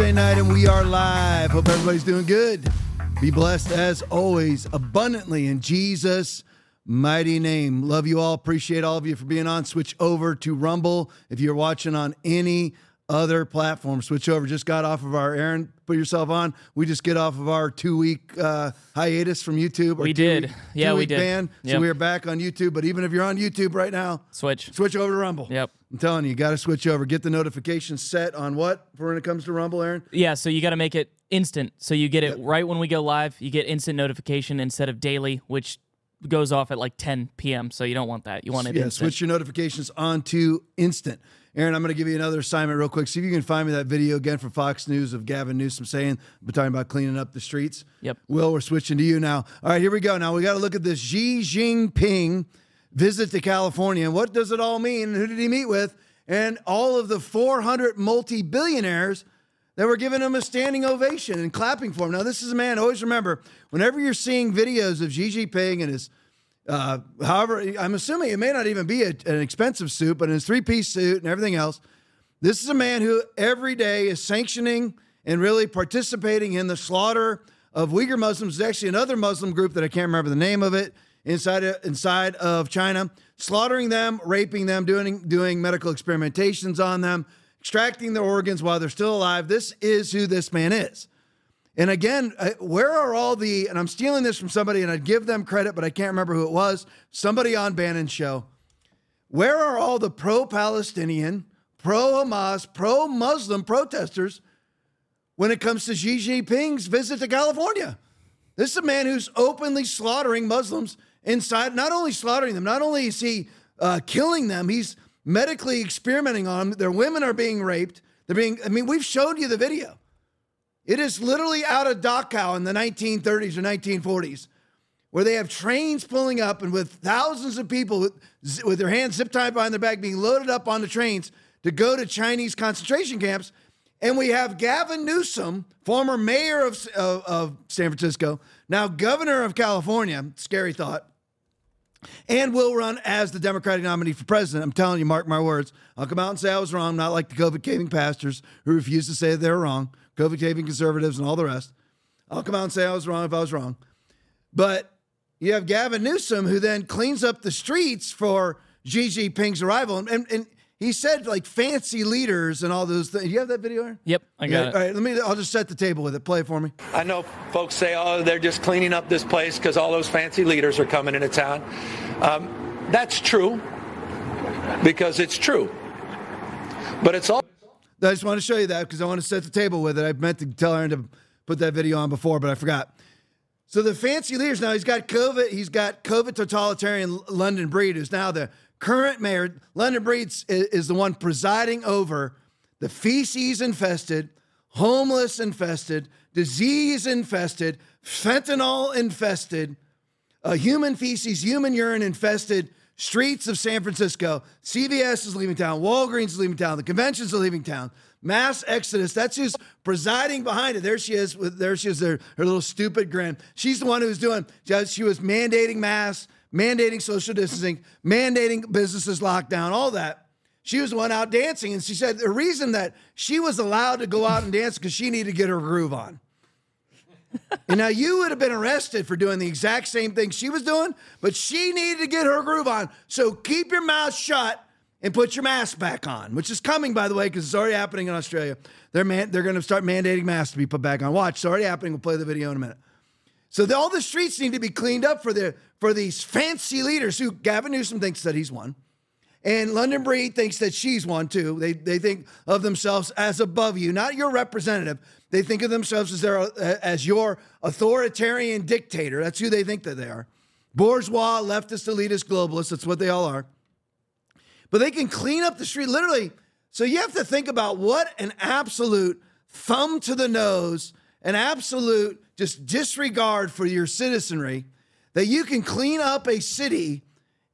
Night, and we are live. Hope everybody's doing good. Be blessed as always, abundantly in Jesus' mighty name. Love you all. Appreciate all of you for being on. Switch over to Rumble if you're watching on any other platform. Switch over. Just got off of our Aaron. Put yourself on. We just get off of our two week uh, hiatus from YouTube. We did. Yeah, we did. Ban. So we are back on YouTube. But even if you're on YouTube right now, Switch. switch over to Rumble. Yep. I'm telling you, you got to switch over. Get the notifications set on what for when it comes to Rumble, Aaron? Yeah, so you got to make it instant. So you get it right when we go live. You get instant notification instead of daily, which goes off at like 10 p.m. So you don't want that. You want it Yeah, instant. switch your notifications on to instant. Aaron, I'm going to give you another assignment real quick. See if you can find me that video again from Fox News of Gavin Newsom saying, we're talking about cleaning up the streets. Yep. Will, we're switching to you now. All right, here we go. Now we got to look at this Xi Jinping visit to California. And what does it all mean? Who did he meet with? And all of the 400 multi billionaires that were giving him a standing ovation and clapping for him. Now, this is a man, always remember, whenever you're seeing videos of Xi Jinping and his uh, however, I'm assuming it may not even be a, an expensive suit, but in his three piece suit and everything else. This is a man who every day is sanctioning and really participating in the slaughter of Uyghur Muslims. There's actually another Muslim group that I can't remember the name of it inside of, inside of China, slaughtering them, raping them, doing doing medical experimentations on them, extracting their organs while they're still alive. This is who this man is. And again, uh, where are all the, and I'm stealing this from somebody and I'd give them credit, but I can't remember who it was, somebody on Bannon's show. Where are all the pro Palestinian, pro Hamas, pro Muslim protesters when it comes to Xi Jinping's visit to California? This is a man who's openly slaughtering Muslims inside, not only slaughtering them, not only is he uh, killing them, he's medically experimenting on them. Their women are being raped. They're being, I mean, we've showed you the video. It is literally out of Dachau in the 1930s or 1940s, where they have trains pulling up and with thousands of people with, with their hands zip tied behind their back being loaded up on the trains to go to Chinese concentration camps. And we have Gavin Newsom, former mayor of, of, of San Francisco, now governor of California, scary thought, and will run as the Democratic nominee for president. I'm telling you, mark my words. I'll come out and say I was wrong, not like the COVID caving pastors who refuse to say they were wrong, COVID caving conservatives and all the rest. I'll come out and say I was wrong if I was wrong. But you have Gavin Newsom who then cleans up the streets for Xi Jinping's arrival. And, and, and he said like fancy leaders and all those things. You have that video? Aaron? Yep, I got Yeah, it. All right, let me. I'll just set the table with it. Play it for me. I know folks say, oh, they're just cleaning up this place because all those fancy leaders are coming into town. Um, that's true because it's true. But it's all. I just want to show you that because I want to set the table with it. I meant to tell Aaron to put that video on before, but I forgot. So the fancy leaders now he's got COVID. He's got COVID totalitarian London Breed, who's now the current mayor. London Breed is, is the one presiding over the feces infested, homeless infested, disease infested, fentanyl infested, uh, human feces, human urine infested streets of San Francisco. CVS is leaving town. Walgreens is leaving town. The conventions are leaving town. Mass exodus. That's who's presiding behind it. There she is. With there she is. There, her little stupid grin. She's the one who's doing. She was mandating masks, mandating social distancing, mandating businesses lockdown, all that. She was the one out dancing, and she said the reason that she was allowed to go out and dance because she needed to get her groove on. And now you would have been arrested for doing the exact same thing she was doing, but she needed to get her groove on. So keep your mouth shut and put your mask back on, which is coming, by the way, because it's already happening in Australia. They're man- they're going to start mandating masks to be put back on. Watch, it's already happening. We'll play the video in a minute. So the, all the streets need to be cleaned up for the for these fancy leaders who Gavin Newsom thinks that he's one. And London Breed thinks that she's one too. They, they think of themselves as above you, not your representative. They think of themselves as, their, uh, as your authoritarian dictator. That's who they think that they are. Bourgeois, leftist, elitist, globalist. That's what they all are. But they can clean up the street literally. So you have to think about what an absolute thumb to the nose, an absolute just disregard for your citizenry that you can clean up a city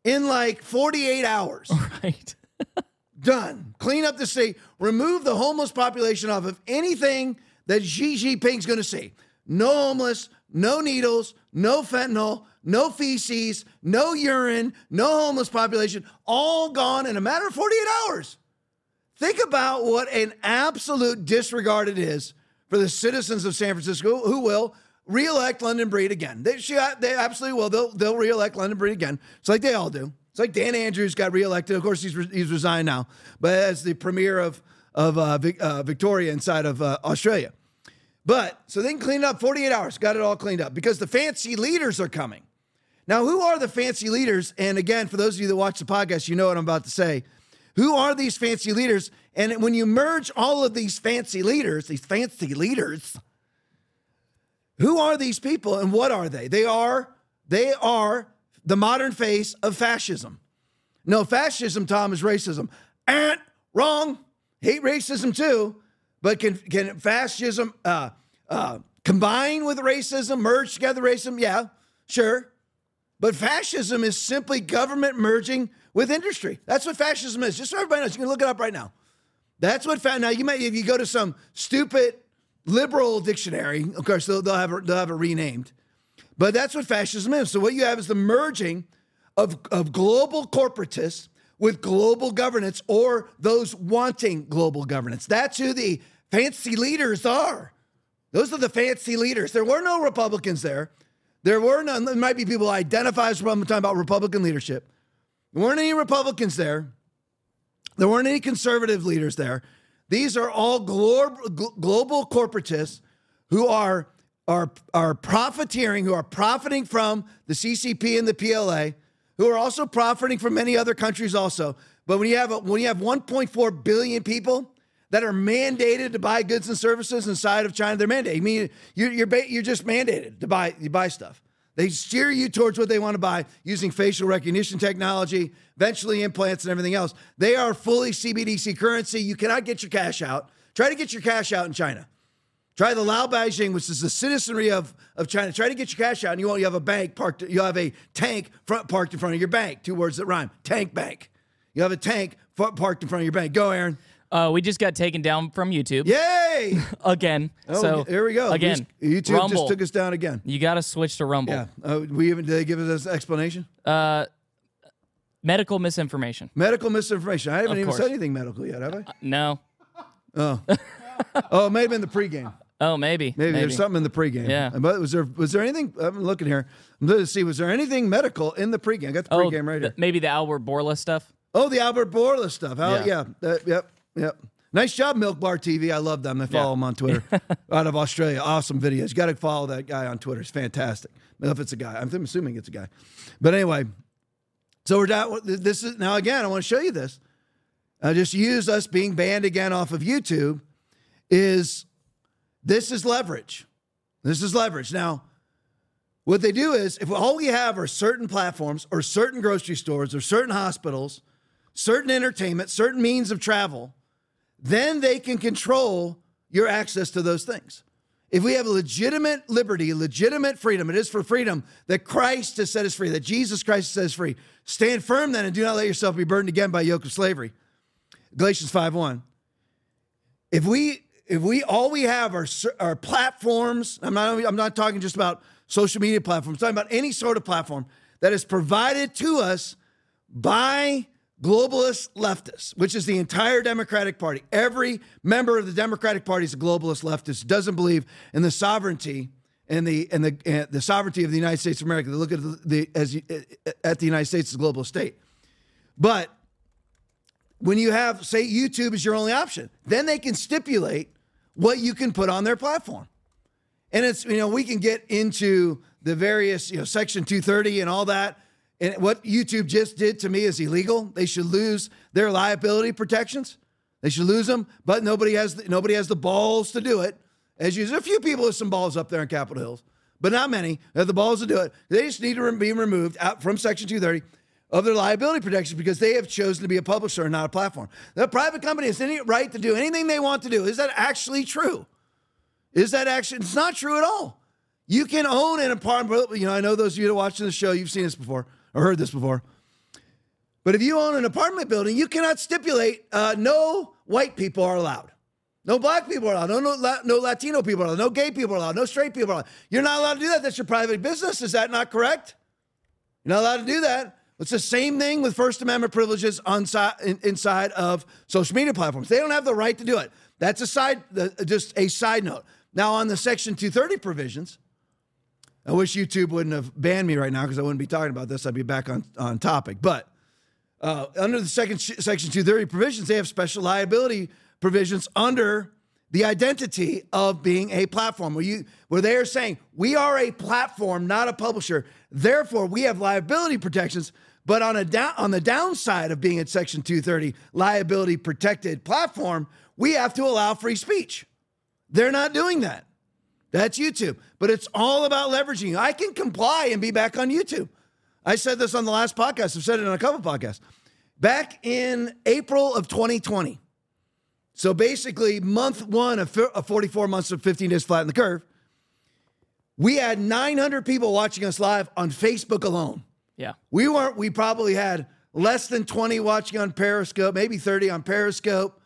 in like 48 hours. Right. Done. Clean up the city. Remove the homeless population off of anything that Xi Jinping's going to see. No homeless, no needles, no fentanyl, no feces, no urine, no homeless population, all gone in a matter of 48 hours. Think about what an absolute disregard it is for the citizens of San Francisco who will reelect London Breed again. They, they absolutely will. They'll, they'll reelect London Breed again. It's like they all do. It's like Dan Andrews got reelected. Of course, he's, re- he's resigned now, but as the premier of, of uh, Vic, uh, Victoria inside of uh, Australia. But so they can clean up 48 hours, got it all cleaned up because the fancy leaders are coming. Now, who are the fancy leaders? And again, for those of you that watch the podcast, you know what I'm about to say. Who are these fancy leaders? And when you merge all of these fancy leaders, these fancy leaders, who are these people and what are they? They are they are the modern face of fascism. No, fascism, Tom, is racism. And wrong. Hate racism too, but can can fascism uh, uh, combine with racism, merge together racism? Yeah, sure. But fascism is simply government merging with industry. That's what fascism is. Just so everybody knows, you can look it up right now. That's what fa- now you might if you go to some stupid liberal dictionary, of course they'll, they'll have they'll have it renamed. But that's what fascism is. So what you have is the merging of, of global corporatists with global governance or those wanting global governance. That's who the fancy leaders are. Those are the fancy leaders. There were no Republicans there. There were none. There might be people who identify as Republican talking about Republican leadership. There weren't any Republicans there. There weren't any conservative leaders there. These are all global, global corporatists who are, are, are profiteering, who are profiting from the CCP and the PLA, who are also profiting from many other countries also. But when you have when you have 1.4 billion people that are mandated to buy goods and services inside of China, they're mandated. I mean, you're you're, you're just mandated to buy you buy stuff. They steer you towards what they want to buy using facial recognition technology, eventually implants and everything else. They are fully CBDC currency. You cannot get your cash out. Try to get your cash out in China. Try the Lao Baixing, which is the citizenry of, of China. Try to get your cash out, and you won't. You have a bank parked. You have a tank front parked in front of your bank. Two words that rhyme. Tank bank. You have a tank parked in front of your bank. Go, Aaron. Uh, we just got taken down from YouTube. Yay! again. Oh, so here we go. Again, YouTube Rumble. just took us down again. You got to switch to Rumble. Yeah. Uh, we even did they give us an explanation? Uh, medical misinformation. Medical misinformation. I haven't Of even course. said anything medical yet, have I? No. Oh. oh, maybe in the pregame. Oh, maybe. Maybe, there's something in the pregame. Yeah. But was there was there anything? I'm looking here. I'm looking to see. Was there anything medical in the pregame? I got the Oh, pregame right here. th- maybe the Albert Bourla stuff. Oh, the Albert Bourla stuff. How, yeah. Yeah. Uh, yep. Yep. Nice job, Milk Bar TV. I love them. I follow Yeah. them on Twitter out of Australia. Awesome videos. You got to follow that guy on Twitter. It's fantastic. If it's a guy, I'm assuming it's a guy. But anyway, so we're down. This is now again. I want to show you this. I just use us being banned again off of YouTube. Is this is leverage? This is leverage. Now, what they do is if all we have are certain platforms or certain grocery stores or certain hospitals, certain entertainment, certain means of travel, then they can control your access to those things. If we have legitimate liberty, legitimate freedom, it is for freedom that Christ has set us free, that Jesus Christ has set us free. Stand firm then and do not let yourself be burdened again by yoke of slavery. Galatians 5:1. If we if we all we have are are platforms, I'm not I'm not talking just about social media platforms, I'm talking about any sort of platform that is provided to us by globalist leftists, which is the entire Democratic Party. Every member of the Democratic Party is a globalist leftist, doesn't believe in the sovereignty and the and the and the sovereignty of the United States of America. They look at the, the as uh, at the United States as a global state. But when you have say YouTube is your only option, then they can stipulate what you can put on their platform. And it's, you know, we can get into the various, you know, Section 230 and all that. And what YouTube just did to me is illegal. They should lose their liability protections. They should lose them, but nobody has the, nobody has the balls to do it. As you, a few people with some balls up there in Capitol Hills, but not many have the balls to do it. They just need to be removed out from Section 230 of their liability protections because they have chosen to be a publisher and not a platform. The private company has any right to do anything they want to do. Is that actually true? Is that actually? It's not true at all. You can own an apartment. You know, I know those of you that are watching the show, you've seen this before or heard this before. But if you own an apartment building, you cannot stipulate uh, no white people are allowed. No black people are allowed. No, no, no Latino people are allowed. No gay people are allowed. No straight people are allowed. You're not allowed to do that. That's your private business. Is that not correct? You're not allowed to do that. It's the same thing with First Amendment privileges on si- in, inside of social media platforms. They don't have the right to do it. That's a side, just a side note. Now, on the Section 230 provisions, I wish YouTube wouldn't have banned me right now because I wouldn't be talking about this. I'd be back on, on topic. But uh, under the second Section 230 provisions, they have special liability provisions under the identity of being a platform. Where you where they are saying we are a platform not a publisher. Therefore we have liability protections. But on a down on the downside of being at section 230 liability protected platform we have to allow free speech. They're not doing that that's youtube but it's all about leveraging i can comply and be back on youtube i said this on the last podcast i've said it on a couple podcasts back in april of 2020 so basically, month one of 44 months of 15 days flat in the curve, we had 900 people watching us live on Facebook alone. Yeah. We weren't, we probably had less than 20 watching on Periscope, maybe 30 on Periscope.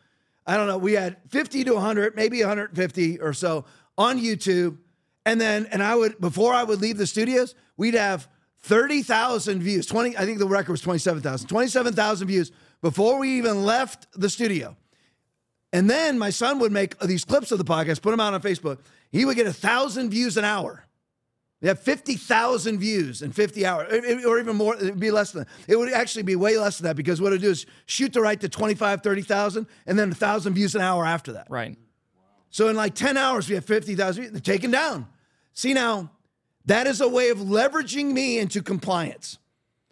I don't know. We had 50 to 100, maybe 150 or so on YouTube. And then, and I would, before I would leave the studios, we'd have 30,000 views. 20, I think the record was 27,000. 27,000 views before we even left the studio. And then my son would make these clips of the podcast, put them out on Facebook. He would get a thousand views an hour. They have 50,000 views in 50 hours, or even more. It would be less than that. It would actually be way less than that because what it would do is shoot the right to 25, 30,000, and then a 1,000 views an hour after that. Right. So in like 10 hours, we have 50,000 views. taken down. See now, that is a way of leveraging me into compliance.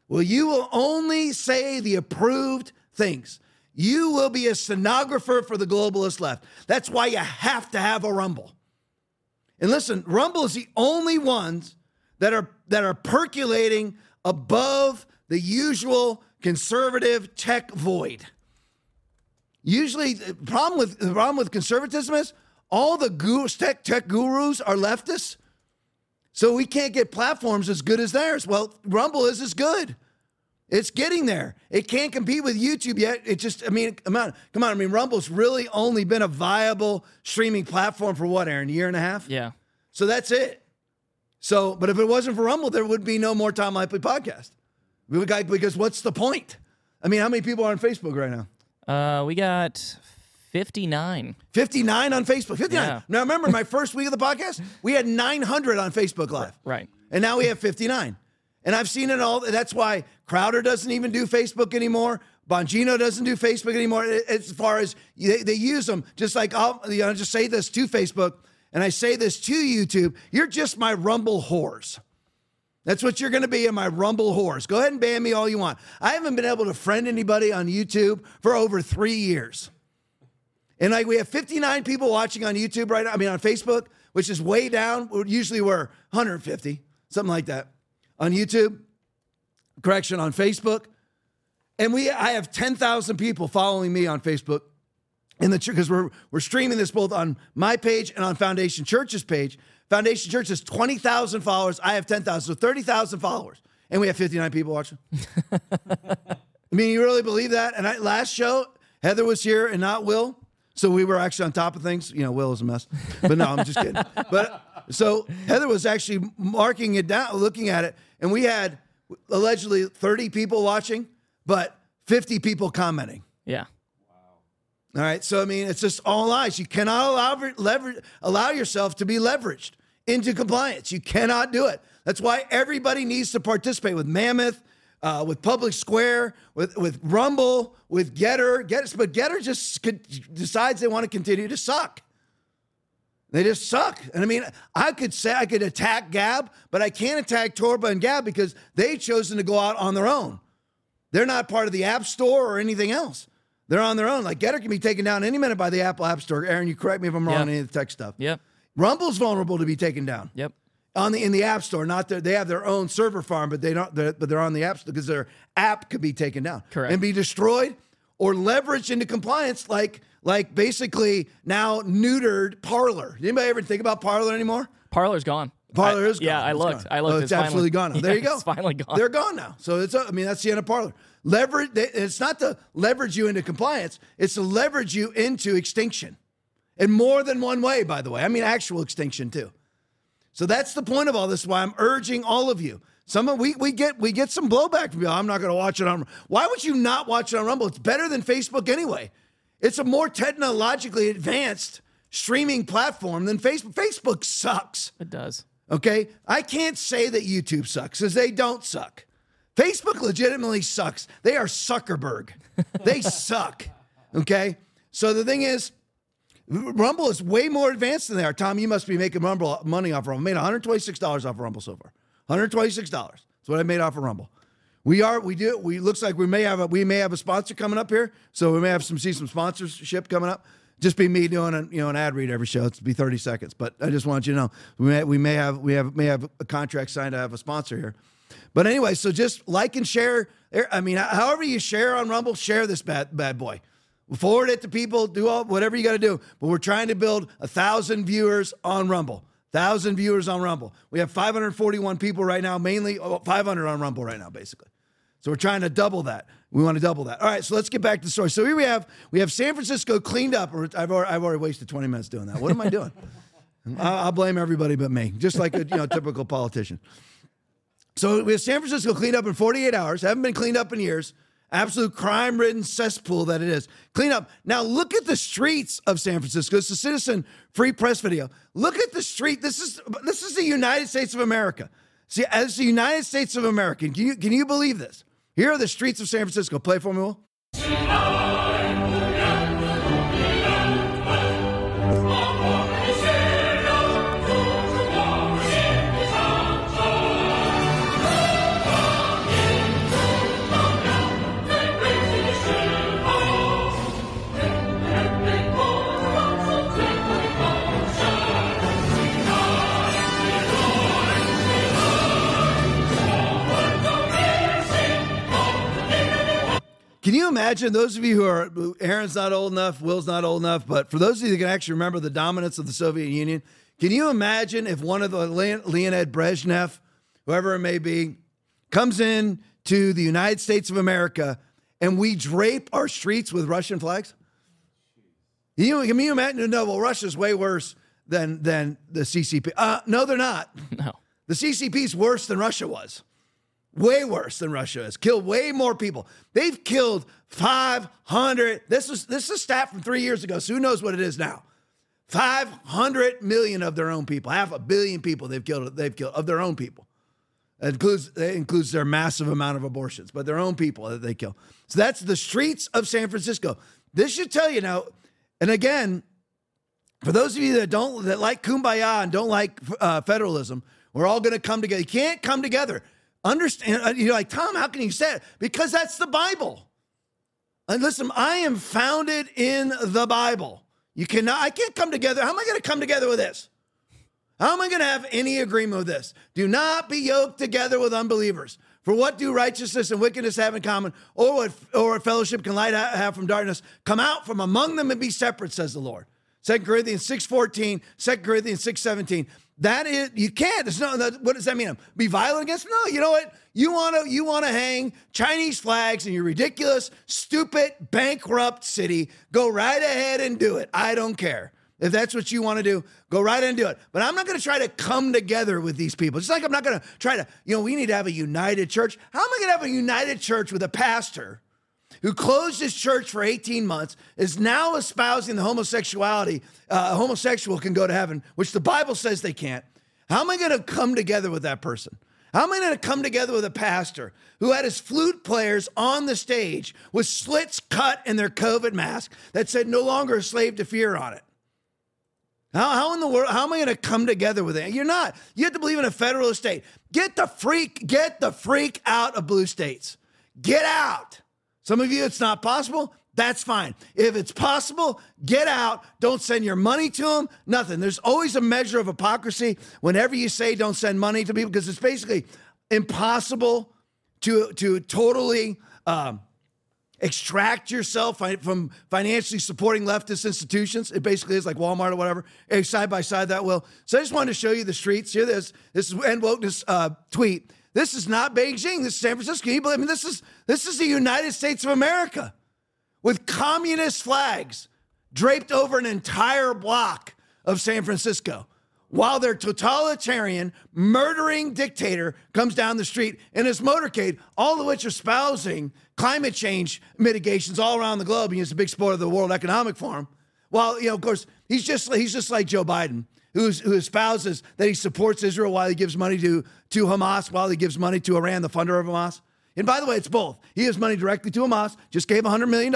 Well, you will only say the approved things. You will be a stenographer for the globalist left. That's why you have to have a Rumble. And listen, Rumble is the only ones that are that are percolating above the usual conservative tech void. Usually, the problem with the problem with conservatism is all the gurus, tech tech gurus are leftists. So we can't get platforms as good as theirs. Well, Rumble is as good. It's getting there. It can't compete with YouTube yet. It just, I mean, come on, come on. I mean, Rumble's really only been a viable streaming platform for what, Aaron, a year and a half? Yeah. So that's it. So, but if it wasn't for Rumble, there would be no more Tom Laipply podcast. We would because what's the point? I mean, how many people are on Facebook right now? Uh, we got 59. 59 on Facebook. 59. Yeah. Now remember my first week of the podcast, we had 900 on Facebook Live. Right. And now we have 59. And I've seen it all. That's why Crowder doesn't even do Facebook anymore. Bongino doesn't do Facebook anymore. As far as they, they use them, just like I'll you know, just say this to Facebook and I say this to YouTube. You're just my Rumble whores. That's what you're going to be in my Rumble whores. Go ahead and ban me all you want. I haven't been able to friend anybody on YouTube for over three years. And like we have 59 people watching on YouTube right now. I mean, on Facebook, which is way down. Usually we're 150, something like that on YouTube, correction, on Facebook. And we I have 10,000 people following me on Facebook in the church because we're we're streaming this both on my page and on Foundation Church's page. Foundation Church has 20,000 followers. I have 10,000, so 30,000 followers. And we have 59 people watching. I mean, you really believe that? And I, last show, Heather was here and not Will. So we were actually on top of things. You know, Will is a mess. But no, I'm just kidding. But so Heather was actually marking it down, looking at it, and we had allegedly 30 people watching, but 50 people commenting. Yeah. Wow. All right. So I mean, it's just all lies. You cannot allow lever- allow yourself to be leveraged into compliance. You cannot do it. That's why everybody needs to participate with Mammoth, uh, with Public Square, with with Rumble, with Gettr. Gettr, but Gettr just decides they want to continue to suck. They just suck. And I mean, I could say I could attack Gab, but I can't attack Torba and Gab because they've chosen to go out on their own. They're not part of the App Store or anything else. They're on their own. Like Gettr can be taken down any minute by the Apple App Store. Aaron, you correct me if I'm wrong yep. on any of the tech stuff. Yep. Rumble's vulnerable to be taken down. Yep. On the in the App Store, not their, they have their own server farm, but they don't. They're, but they're on the App Store because their app could be taken down, correct, and be destroyed or leveraged into compliance, like like basically now neutered Parler. Anybody ever think about Parler anymore? Parler's gone. Parler I, is gone. Yeah, I it's looked. Gone. I looked. Oh, it's, it's, absolutely finally, gone. Now. There you go. It's finally gone. They're gone now. So it's. I mean, that's the end of Parler. Leverage. It's not to leverage you into compliance. It's to leverage you into extinction, in more than one way. By the way, I mean actual extinction too. So that's the point of all this. Why I'm urging all of you. Some of we we get we get some blowback from you. I'm not going to watch it on. Why would you not watch it on Rumble? It's better than Facebook anyway. It's a more technologically advanced streaming platform than Facebook. Facebook sucks. It does. Okay, I can't say that YouTube sucks because they don't suck. Facebook legitimately sucks. They are Zuckerberg. They suck. Okay, so the thing is, Rumble is way more advanced than they are. Tom, you must be making Rumble money off Rumble. I made 126 dollars off of Rumble so far. 126 dollars. That's what I made off of Rumble. We are we do we looks like we may have a we may have a sponsor coming up here, so we may have some see some sponsorship coming up. Just be me doing a, you know an ad read every show. It's be 30 seconds, but I just want you to know we may we may have we have may have a contract signed to have a sponsor here. But anyway, so just like and share. I mean, however you share on Rumble, share this bad bad boy. Forward it to people. Do all whatever you got to do. But we're trying to build a thousand viewers on Rumble. Thousand viewers on Rumble. We have 541 people right now, mainly 500 on Rumble right now, basically. So we're trying to double that. We want to double that. All right, so let's get back to the story. So here we have we have San Francisco cleaned up. I've already, I've already wasted 20 minutes doing that. What am I doing? I'll blame everybody but me, just like a you know typical politician. So we have San Francisco cleaned up in 48 hours. Haven't been cleaned up in years. Absolute crime-ridden cesspool that it is. Clean up. Now look at the streets of San Francisco. It's a citizen free press video. Look at the street. This is this is the United States of America. See, as the United States of America, can you can you believe this? Here are the streets of San Francisco. Play for me, Will. Can you imagine those of you who are Aaron's not old enough, Will's not old enough, but for those of you that can actually remember the dominance of the Soviet Union, can you imagine if one of the Leonid Brezhnev, whoever it may be, comes in to the United States of America and we drape our streets with Russian flags? You can you imagine? No, well, Russia's way worse than than the CCP. Uh, no, they're not. No, the CCP is worse than Russia was way worse than Russia has killed way more people. They've killed 500. This is this is a stat from three years ago, so who knows what it is now? 500 million of their own people, half a billion people they've killed. They've killed of their own people. It includes it includes their massive amount of abortions, but their own people that they kill. So that's the streets of San Francisco. This should tell you now. And again, for those of you that don't that like kumbaya and don't like uh, federalism, we're all going to come together. You can't come together. Understand? Uh, you're like, Tom, how can you say it? Because that's the Bible. And listen, I am founded in the Bible. You cannot, I can't come together. How am I going to come together with this? How am I going to have any agreement with this? Do not be yoked together with unbelievers. For what do righteousness and wickedness have in common? Or what, or what fellowship can light have from darkness? Come out from among them and be separate, says the Lord. 2 Corinthians 6.14, 2 Corinthians 6.17. That is, you can't. It's not. What does that mean? Be violent against? Them? No. You know what? You want to you want to hang Chinese flags in your ridiculous, stupid, bankrupt city. Go right ahead and do it. I don't care. If that's what you want to do, go right and do it. But I'm not going to try to come together with these people. Just like I'm not going to try to, you know, we need to have a united church. How am I going to have a united church with a pastor who closed his church for 18 months, is now espousing the homosexuality, uh, a homosexual can go to heaven, which the Bible says they can't. How am I going to come together with that person? How am I going to come together with a pastor who had his flute players on the stage with slits cut in their COVID mask that said no longer a slave to fear on it? How, how in the world, how am I going to come together with it? You're not. You have to believe in a federal state. Get the freak, get the freak out of blue states. Get out. Some of you, it's not possible. That's fine. If it's possible, get out. Don't send your money to them. Nothing. There's always a measure of hypocrisy whenever you say don't send money to people because it's basically impossible to to totally um, extract yourself from financially supporting leftist institutions. It basically is like Walmart or whatever. Side by side, that will. So I just wanted to show you the streets. Here, this this is end wokeness uh, tweet. This is not Beijing. This is San Francisco. You believe? I mean, this is this is the United States of America with communist flags draped over an entire block of San Francisco. while their totalitarian, murdering dictator comes down the street in his motorcade, all of which are espousing climate change mitigations all around the globe. He's a big supporter of the World Economic Forum. Well, you know, of course, he's just he's just like Joe Biden, who's, who espouses that he supports Israel while he gives money to to Hamas, while he gives money to Iran, the funder of Hamas. And by the way, it's both. He gives money directly to Hamas, just gave $100 million,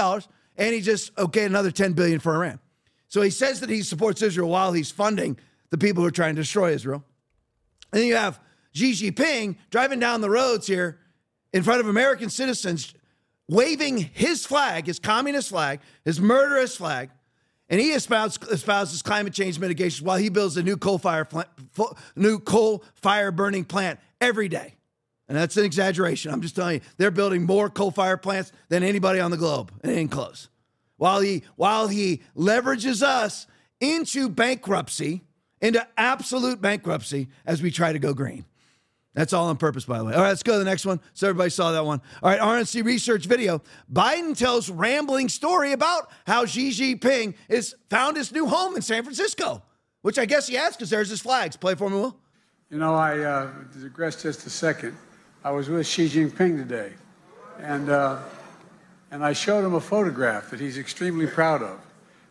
and he just okayed another 10 billion for Iran. So he says that he supports Israel while he's funding the people who are trying to destroy Israel. And then you have Xi Jinping driving down the roads here in front of American citizens, waving his flag, his communist flag, his murderous flag, and he espouses, espouses climate change mitigation while he builds a new coal fire plant, new coal fire burning plant every day. And that's an exaggeration. I'm just telling you, they're building more coal fire plants than anybody on the globe. and It ain't close. While he while he leverages us into bankruptcy, into absolute bankruptcy as we try to go green. That's all on purpose, by the way. All right, let's go to the next one. So everybody saw that one. All right, RNC research video. Biden tells rambling story about how Xi Jinping has found his new home in San Francisco, which I guess he has because there's his flags. Play for me, Will. You know, I uh, digress just a second. I was with Xi Jinping today, and uh, and I showed him a photograph that he's extremely proud of.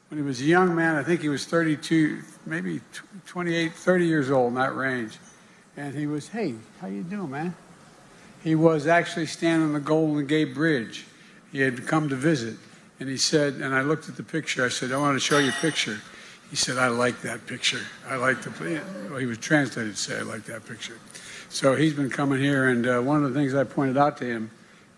When he was a young man, I think he was 32, maybe 28, 30 years old in that range, and he was, hey, how you doing, man? He was actually standing on the Golden Gate Bridge. He had come to visit, and he said, and I looked at the picture. I said, I want to show you a picture. He said, I like that picture. I like the. Well, he was translated to say, I like that picture. So he's been coming here, and uh, one of the things I pointed out to him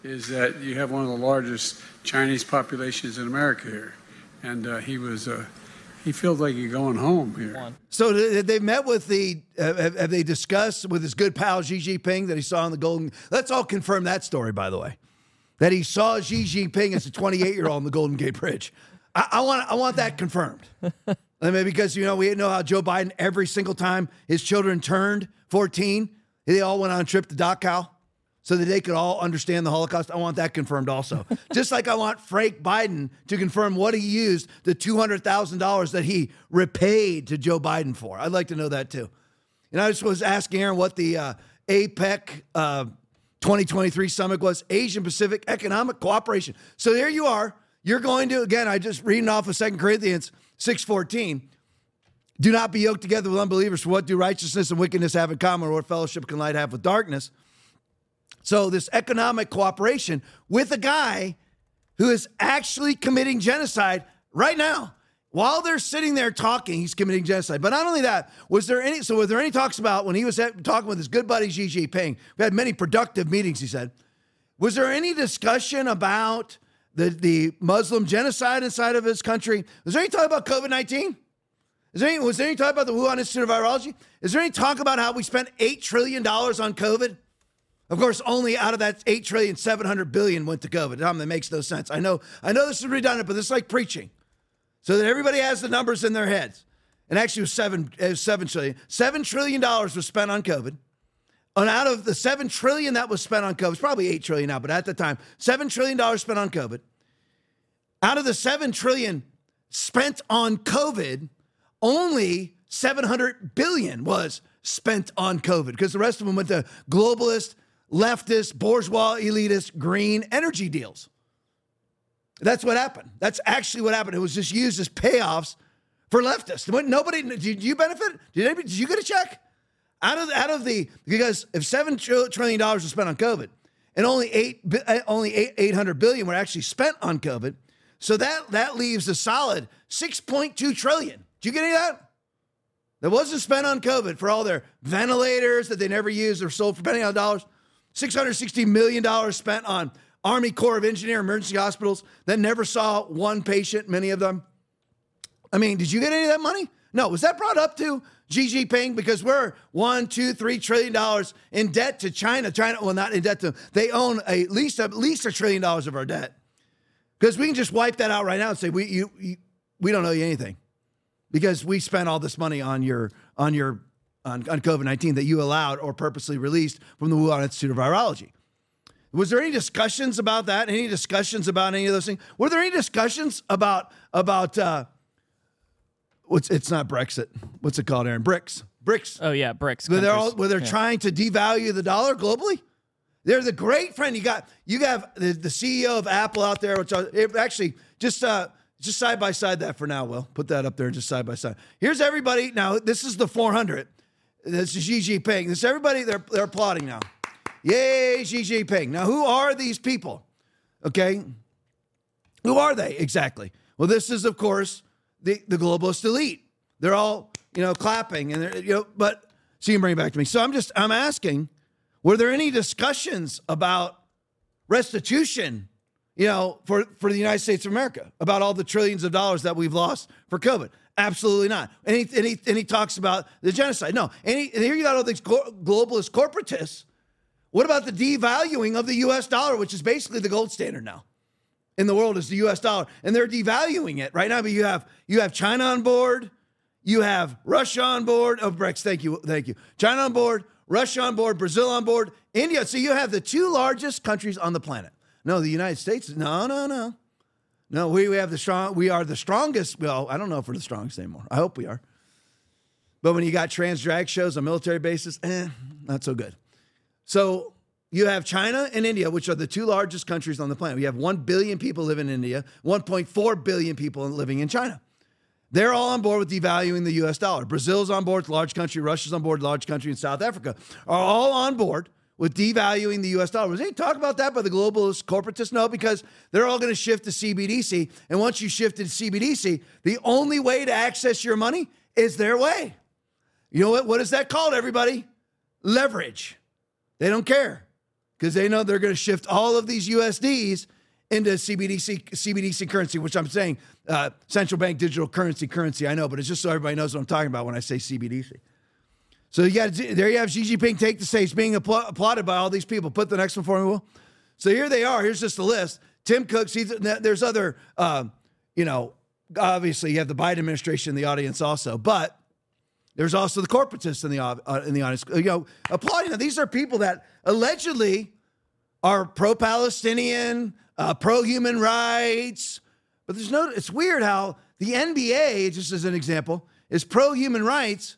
is that you have one of the largest Chinese populations in America here, and uh, he was. Uh, he feels like he's going home here. So they met with the. Uh, have they discussed with his good pal Xi Jinping that he saw on the Golden? Let's all confirm that story, by the way, that he saw Xi Jinping as a 28 year old on the Golden Gate Bridge. I, I, want. I want that confirmed. I mean, because you know we know how Joe Biden every single time his children turned 14 they all went on a trip to Dachau so that they could all understand the Holocaust. I want that confirmed also. Just like I want Frank Biden to confirm what he used the $200,000 that he repaid to Joe Biden for. I'd like to know that too. And I just was asking Aaron what the uh, APEC uh, 2023 summit was Asian Pacific Economic Cooperation. So there you are. You're going to, again, I just reading off of 2 Corinthians 6.14. Do not be yoked together with unbelievers. For what do righteousness and wickedness have in common, or what fellowship can light have with darkness? So, this economic cooperation with a guy who is actually committing genocide right now. While they're sitting there talking, he's committing genocide. But not only that, was there any? So, were there any talks about when he was talking with his good buddy Xi Jinping? We had many productive meetings. He said, was there any discussion about the the Muslim genocide inside of his country? Was there any talk about COVID nineteen? Is there any, was there any talk about the Wuhan Institute of Virology? Is there any talk about how we spent $8 trillion on COVID? Of course, only out of that eight trillion, seven hundred billion went to COVID. Tom, that makes no sense. I know, I know this is redundant, but this is like preaching. So that everybody has the numbers in their heads. And actually it was seven, it was seven trillion. Seven trillion dollars was spent on COVID. And out of the seven trillion that was spent on COVID, it's probably eight trillion now, but at the time, seven trillion dollars spent on COVID. Out of the seven trillion spent on COVID, only 700 billion was spent on COVID because the rest of them went to globalist, leftist, bourgeois, elitist, green energy deals. That's what happened. That's actually what happened. It was just used as payoffs for leftists. Nobody, did you benefit? Did, anybody, did you get a check? Out of, out of the, because if $7 trillion was spent on COVID and only eight, eh, only 800 billion were actually spent on COVID, so that, that leaves a solid 6.2 trillion did you get any of that? That wasn't spent on COVID for all their ventilators that they never used or sold for penny on dollars. $660 million spent on Army Corps of Engineer emergency hospitals that never saw one patient, many of them. I mean, did you get any of that money? No. Was that brought up to Xi Jinping? Because we're one, two, three trillion dollars in debt to China. China, well, not in debt to them. they own at least at least a trillion dollars of our debt. Because we can just wipe that out right now and say we you, you we don't owe you anything because we spent all this money on your on your on, on COVID nineteen that you allowed or purposely released from the Wuhan Institute of Virology. Was there any discussions about that? Any discussions about any of those things? Were there any discussions about about uh, what's it's not Brexit? What's it called, Aaron? BRICS, BRICS. Oh yeah, BRICS. Where they're all where they're Yeah. trying to devalue the dollar globally. They're the great friend. You got you have the, the CEO of Apple out there, which are, it actually just uh just side by side that for now. Will put that up there just side by side. Here's everybody. Now this is the 400. This is Xi Jinping. This is everybody. They're they're applauding now. Yay, Xi Jinping. Now who are these people? Okay, who are they exactly? Well, this is of course the the globalist elite. They're all you know clapping and they're you know. But see, you bring it back to me. So I'm just I'm asking, were there any discussions about restitution? You know, for for the United States of America about all the trillions of dollars that we've lost for COVID. Absolutely not. And he, and he, and he talks about the genocide. No. And, he, and here you got all these globalist corporatists. What about the devaluing of the US dollar, which is basically the gold standard now? in the world is the US dollar and they're devaluing it right now but you have you have China on board you have Russia on board oh BRICS thank you thank you China on board Russia on board Brazil on board India so you have the two largest countries on the planet no the United States no no no no we, we have the strong we are the strongest well I don't know if we're the strongest anymore I hope we are but when you got trans drag shows on military bases eh not so good so you have China and India, which are the two largest countries on the planet. We have 1 billion people living in India, 1.4 billion people living in China. They're all on board with devaluing the US dollar. Brazil's on board, large country. Russia's on board, large country. And South Africa are all on board with devaluing the US dollar. Was any talk about that by the globalist corporatists? No, because they're all going to shift to CBDC. And once you shift to CBDC, the only way to access your money is their way. You know what? What is that called, everybody? Leverage. They don't care because they know they're going to shift all of these USDs into CBDC CBDC currency, which I'm saying uh, central bank digital currency currency. I know, but it's just so everybody knows what I'm talking about when I say CBDC. So you got there. You have Xi Jinping take the stage, being appla- applauded by all these people. Put the next one for me, Will. So here they are. Here's just a list. Tim Cook. See, there's other. Uh, you know, obviously you have the Biden administration in the audience also, but there's also the corporatists in the uh, in the audience. You know, applauding. Now, these are people that allegedly are pro-Palestinian, uh, pro-human rights, but there's no. It's weird how the NBA, just as an example, is pro-human rights,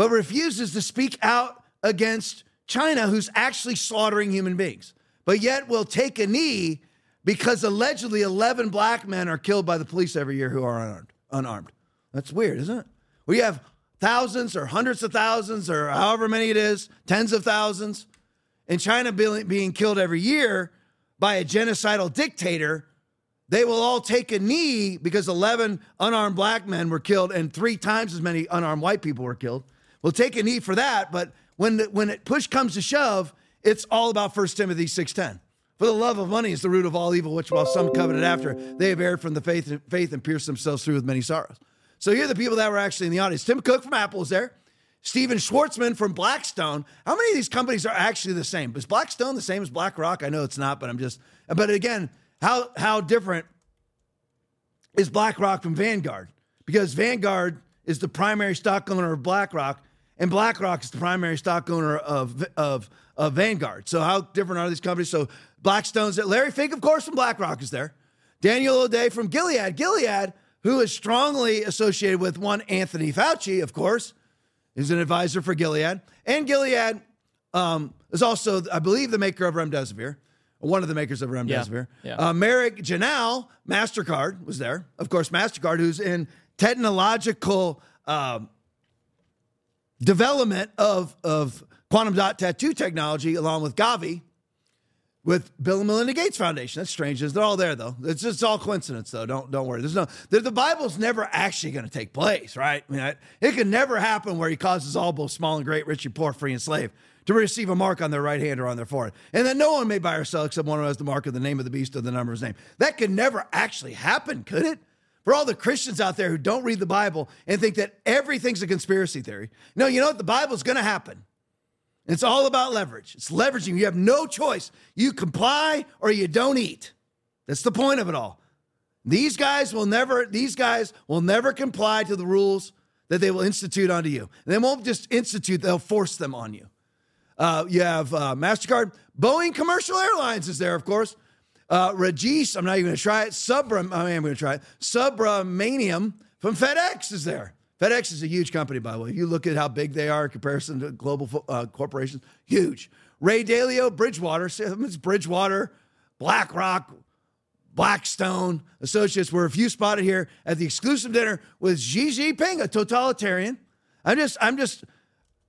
but refuses to speak out against China, who's actually slaughtering human beings, but yet will take a knee because allegedly 11 black men are killed by the police every year who are unarmed. Unarmed. That's weird, isn't it? We have thousands or hundreds of thousands or however many it is, tens of thousands in China being, being killed every year by a genocidal dictator. They will all take a knee because 11 unarmed black men were killed and three times as many unarmed white people were killed. We'll take a knee for that, but when the, when it push comes to shove, it's all about 1 Timothy 6:10. For the love of money is the root of all evil, which while some coveted after, they have erred from the faith, faith and pierced themselves through with many sorrows. So here are the people that were actually in the audience. Tim Cook from Apple is there. Stephen Schwarzman from Blackstone. How many of these companies are actually the same? Is Blackstone the same as BlackRock? I know it's not, but I'm just. But again, how how different is BlackRock from Vanguard? Because Vanguard is the primary stock owner of BlackRock, and BlackRock is the primary stock owner of of of Vanguard. So how different are these companies? So Blackstone's there. Larry Fink, of course, from BlackRock is there. Daniel O'Day from Gilead. Gilead, who is strongly associated with one Anthony Fauci, of course, is an advisor for Gilead. And Gilead um, is also, I believe, the maker of Remdesivir, one of the makers of Remdesivir. Yeah, yeah. Uh, Merit Janow, MasterCard, was there. Of course, MasterCard, who's in technological um, development of, of quantum dot tattoo technology, along with Gavi, with Bill and Melinda Gates Foundation. That's strange. They're all there though. It's just all coincidence though. Don't don't worry. There's no the, the Bible's never actually going to take place, right? I mean, it, it can never happen where he causes all both small and great, rich and poor, free and slave to receive a mark on their right hand or on their forehead, and that no one may buy or sell except one who has the mark of the name of the beast or the number of his name. That could never actually happen, could it? For all the Christians out there who don't read the Bible and think that everything's a conspiracy theory. No, you know what? The Bible's going to happen. It's all about leverage. It's leveraging. You have no choice. You comply or you don't eat. That's the point of it all. These guys will never, these guys will never comply to the rules that they will institute onto you. And they won't just institute, they'll force them on you. Uh, you have uh, MasterCard. Boeing Commercial Airlines is there, of course. Uh, Regis, I'm not even going to try it. Subram, I am going to try it. Subramaniam from FedEx is there. FedEx is a huge company, by the way. You look at how big they are in comparison to global uh, corporations, huge. Ray Dalio, Bridgewater, it's Bridgewater, BlackRock, Blackstone Associates were a few spotted here at the exclusive dinner with Xi Jinping, a totalitarian. I'm just, I'm just,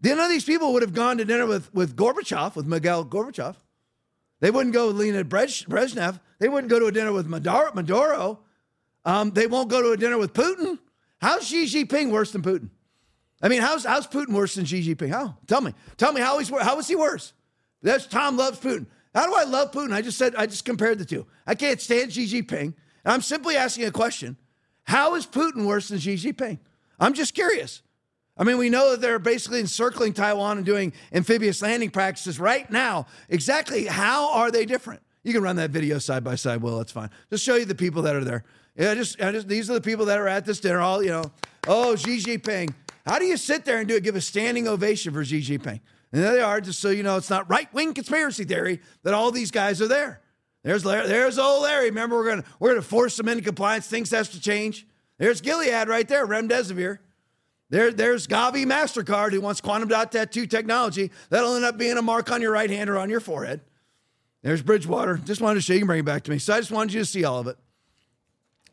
none of these people would have gone to dinner with, with Gorbachev, with Mikhail Gorbachev. They wouldn't go with Leonid Brezhnev. They wouldn't go to a dinner with Maduro. Um, they won't go to a dinner with Putin. How's Xi Jinping worse than Putin? I mean, how's, how's Putin worse than Xi Jinping? How? Tell me. Tell me how he's how is he worse? That's Tom loves Putin. How do I love Putin? I just said I just compared the two. I can't stand Xi Jinping. I'm simply asking a question. How is Putin worse than Xi Jinping? I'm just curious. I mean, we know that they're basically encircling Taiwan and doing amphibious landing practices right now. Exactly how are they different? You can run that video side by side. Well, that's fine. Just show you the people that are there. Yeah, just, I just these are the people that are at this dinner. All you know. Oh, Xi Jinping. How do you sit there and do it? Give a standing ovation for Xi Jinping? And there they are, just so you know, it's not right wing conspiracy theory that all these guys are there. There's Larry, there's old Larry. Remember, we're gonna we're gonna force them into compliance. Things has to change. There's Gilead right there, remdesivir. There, there's Gavi Mastercard who wants quantum dot tattoo technology that'll end up being a mark on your right hand or on your forehead. There's Bridgewater. Just wanted to show you, can bring it back to me. So I just wanted you to see all of it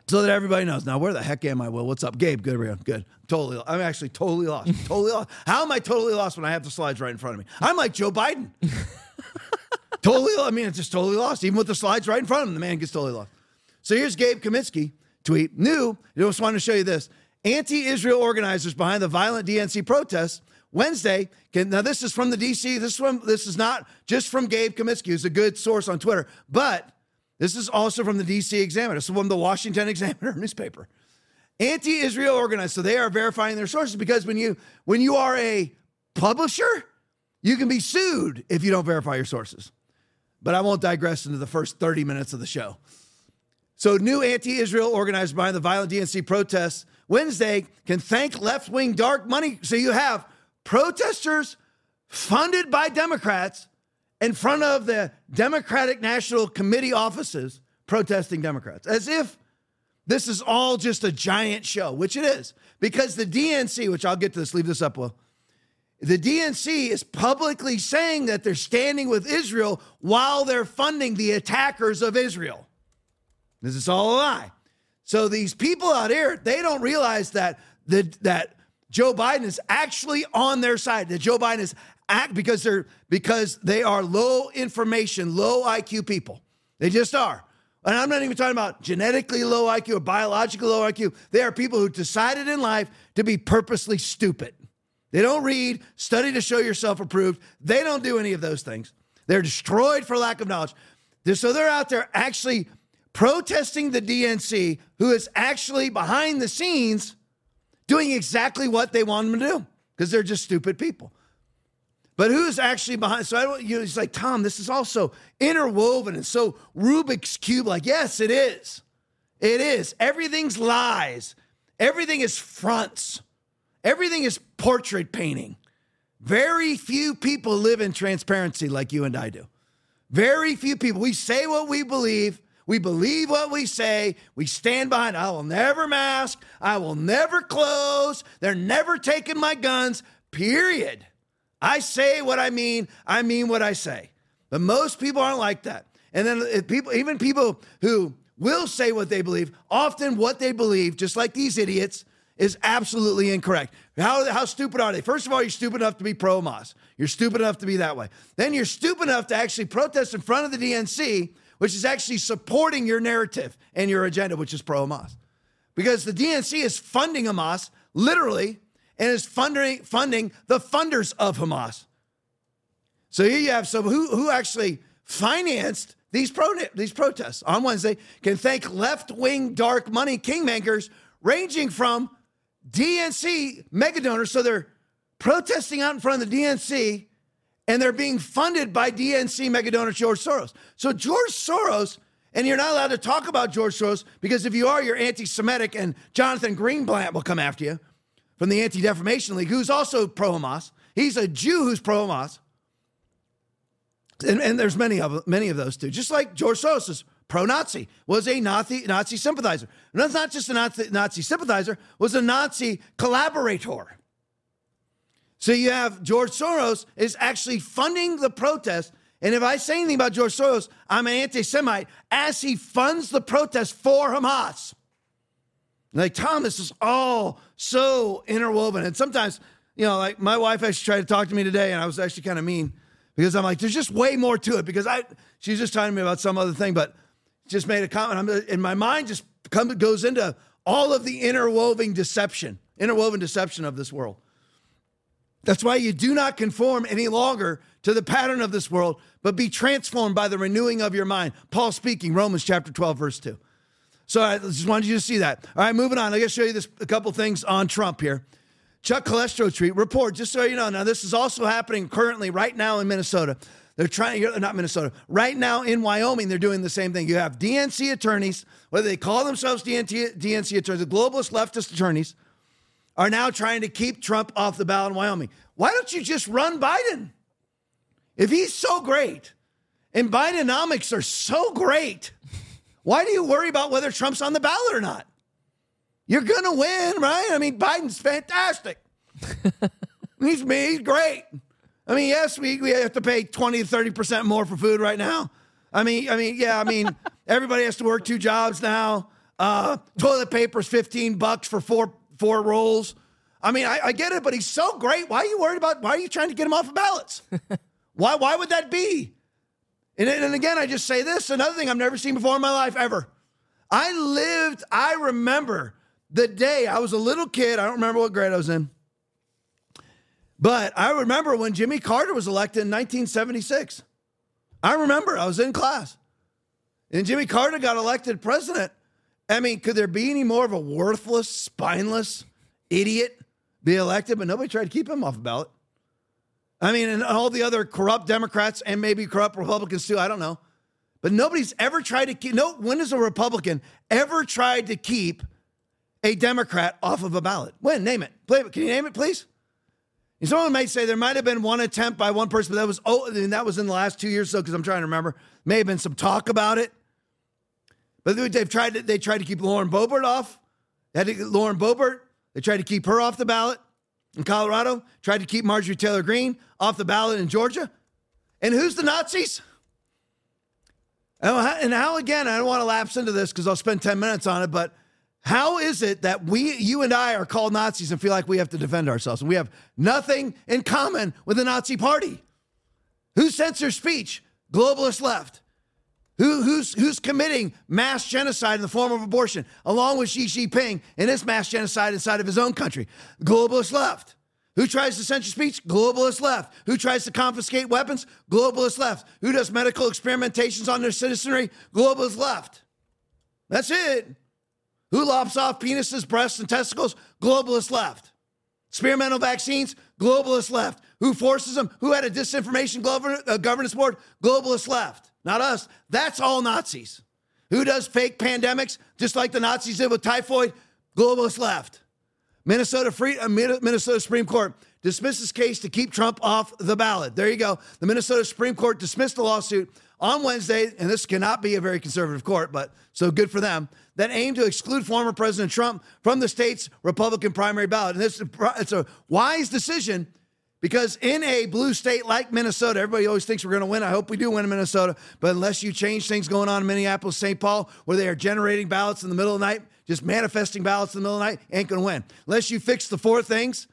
so that everybody knows. Now, where the heck am I, Will? What's up? Gabe, good, real. good. Totally, I'm actually totally lost. totally lost. How am I totally lost when I have the slides right in front of me? I'm like Joe Biden. totally, I mean, it's just totally lost. Even with the slides right in front of him, the man gets totally lost. So here's Gabe Kaminsky tweet. New, I just wanted to show you this. Anti-Israel organizers behind the violent DNC protests Wednesday. Can, now this is from the DC. This is from this is not just from Gabe Kaminsky, who's a good source on Twitter, but this is also from the DC Examiner. This is from the Washington Examiner newspaper. Anti-Israel organized, so they are verifying their sources because when you when you are a publisher, you can be sued if you don't verify your sources. But I won't digress into the first 30 minutes of the show. So, new anti Israel organized behind the violent DNC protests Wednesday can thank left wing dark money. So, you have protesters funded by Democrats in front of the Democratic National Committee offices protesting Democrats, as if this is all just a giant show, which it is, because the DNC, which I'll get to this, leave this up, Will. The DNC is publicly saying that they're standing with Israel while they're funding the attackers of Israel. This is all a lie. So these people out here, they don't realize that the, that Joe Biden is actually on their side. That Joe Biden is act because they're because they are low information, low IQ people. They just are. And I'm not even talking about genetically low IQ or biologically low IQ. They are people who decided in life to be purposely stupid. They don't read, study to show yourself approved. They don't do any of those things. They're destroyed for lack of knowledge. So they're out there actually protesting the DNC, who is actually behind the scenes doing exactly what they want them to do because they're just stupid people. But who's actually behind? So I don't, you know, he's like, Tom, this is also interwoven and so Rubik's Cube. Like, yes, it is. It is. Everything's lies. Everything is fronts. Everything is portrait painting. Very few people live in transparency like you and I do. Very few people. We say what we believe. We believe what we say. We stand behind. I will never mask. I will never close. They're never taking my guns, period. I say what I mean, I mean what I say. But most people aren't like that. And then uh, people, even people who will say what they believe, often what they believe, just like these idiots, is absolutely incorrect. How, how stupid are they? First of all, you're stupid enough to be pro Hamas. You're stupid enough to be that way. Then you're stupid enough to actually protest in front of the DNC, which is actually supporting your narrative and your agenda, which is pro Hamas. Because the DNC is funding Hamas literally and is funding, funding the funders of Hamas. So here you have some who, who actually financed these, pro, these protests on Wednesday can thank left wing dark money kingmakers ranging from DNC mega donors. So they're protesting out in front of the DNC and they're being funded by DNC mega donor George Soros. So George Soros, and you're not allowed to talk about George Soros because if you are, you're anti Semitic and Jonathan Greenblatt will come after you from the Anti Defamation League, who's also pro Hamas. He's a Jew who's pro Hamas. And, and, there's many of many of those too. Just like George Soros is pro-Nazi, was a Nazi Nazi sympathizer. And that's not just a Nazi, Nazi sympathizer, was a Nazi collaborator. So you have George Soros is actually funding the protest. And if I say anything about George Soros, I'm an anti-Semite as he funds the protest for Hamas. Like Tom, this is all so interwoven. And sometimes, you know, like my wife actually tried to talk to me today, and I was actually kind of mean because I'm like, there's just way more to it. Because I she's just talking to me about some other thing, but just made a comment. I'm and my mind just comes goes into all of the interwoven deception, interwoven deception of this world. That's why you do not conform any longer to the pattern of this world, but be transformed by the renewing of your mind. Paul speaking, Romans chapter 12, verse 2. So I just wanted you to see that. All right, moving on. I gotta show you this a couple things on Trump here. Chuck Callesto tweet report, just so you know. Now, this is also happening currently right now in Minnesota. They're trying, not Minnesota, right now in Wyoming, they're doing the same thing. You have DNC attorneys, whether they call themselves DNC, DNC attorneys, the globalist leftist attorneys, are now trying to keep Trump off the ballot in Wyoming. Why don't you just run Biden? If he's so great and Bidenomics are so great, why do you worry about whether Trump's on the ballot or not? You're going to win, right? I mean, Biden's fantastic. he's, he's great. I mean, yes, we, we have to pay 20 to 30% more for food right now. I mean, I mean, yeah, I mean, everybody has to work two jobs now. Uh, toilet paper's 15 bucks for four four rolls. I mean, I, I, get it, but he's so great. Why are you worried about why are you trying to get him off of ballots? why why would that be? And, and again, I just say this, another thing I've never seen before in my life ever. I lived, I remember the day I was a little kid. I don't remember what grade I was in. But I remember when Jimmy Carter was elected in 1976. I remember I was in class. And Jimmy Carter got elected president. I mean, could there be any more of a worthless, spineless idiot be elected? But nobody tried to keep him off the ballot. I mean, and all the other corrupt Democrats and maybe corrupt Republicans too. I don't know. But nobody's ever tried to keep, no, when has a Republican ever tried to keep a Democrat off of a ballot? When? Name it. Play, Can you name it, please? And someone might say there might have been one attempt by one person, but that was oh, and that was in the last two years, so because I'm trying to remember. May have been some talk about it. But they've tried to, they tried to keep Lauren Boebert off. They had to, Lauren Boebert, they tried to keep her off the ballot in Colorado, tried to keep Marjorie Taylor Greene off the ballot in Georgia. And who's the Nazis? Oh, and how, again, I don't want to lapse into this because I'll spend 10 minutes on it, but how is it that we, you and I, are called Nazis and feel like we have to defend ourselves? And we have nothing in common with the Nazi party. Who censors speech? Globalist left. Who, who's, who's committing mass genocide in the form of abortion, along with Xi Jinping and his mass genocide inside of his own country? Globalist left. Who tries to censor speech? Globalist left. Who tries to confiscate weapons? Globalist left. Who does medical experimentations on their citizenry? Globalist left. That's it. Who lops off penises, breasts, and testicles? Globalist left. Experimental vaccines? Globalist left. Who forces them? Who had a disinformation uh, governance board? Globalist left not us. That's all Nazis. Who does fake pandemics just like the Nazis did with typhoid? Globalist left. Minnesota Free, uh, Minnesota Supreme Court dismisses case to keep Trump off the ballot. There you go. The Minnesota Supreme Court dismissed the lawsuit on Wednesday, and this cannot be a very conservative court, but so good for them, that aimed to exclude former President Trump from the state's Republican primary ballot. And this it's a wise decision because in a blue state like Minnesota, everybody always thinks we're going to win. I hope we do win in Minnesota. But unless you change things going on in Minneapolis, St. Paul, where they are generating ballots in the middle of the night, just manifesting ballots in the middle of the night, ain't going to win. Unless you fix the four things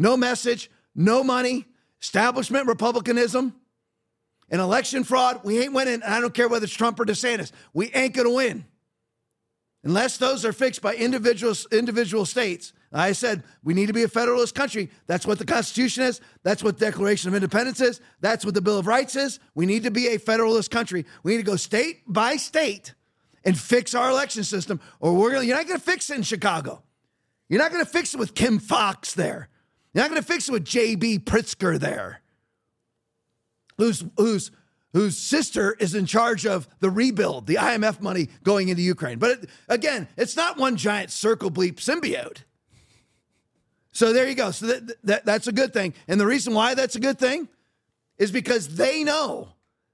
no message, no money, establishment republicanism, and election fraud, we ain't winning. And I don't care whether it's Trump or DeSantis. We ain't going to win. Unless those are fixed by individual, individual states, I said we need to be a federalist country. That's what the Constitution is. That's what the Declaration of Independence is. That's what the Bill of Rights is. We need to be a federalist country. We need to go state by state and fix our election system, or we're gonna, you're not going to fix it in Chicago. You're not going to fix it with Kim Foxx there. You're not going to fix it with J.B. Pritzker there, who's who's whose sister is in charge of the rebuild, the IMF money going into Ukraine. But it, again, it's not one giant circle bleep symbiote. So there you go. So that, that, that's a good thing. And the reason why that's a good thing is because they know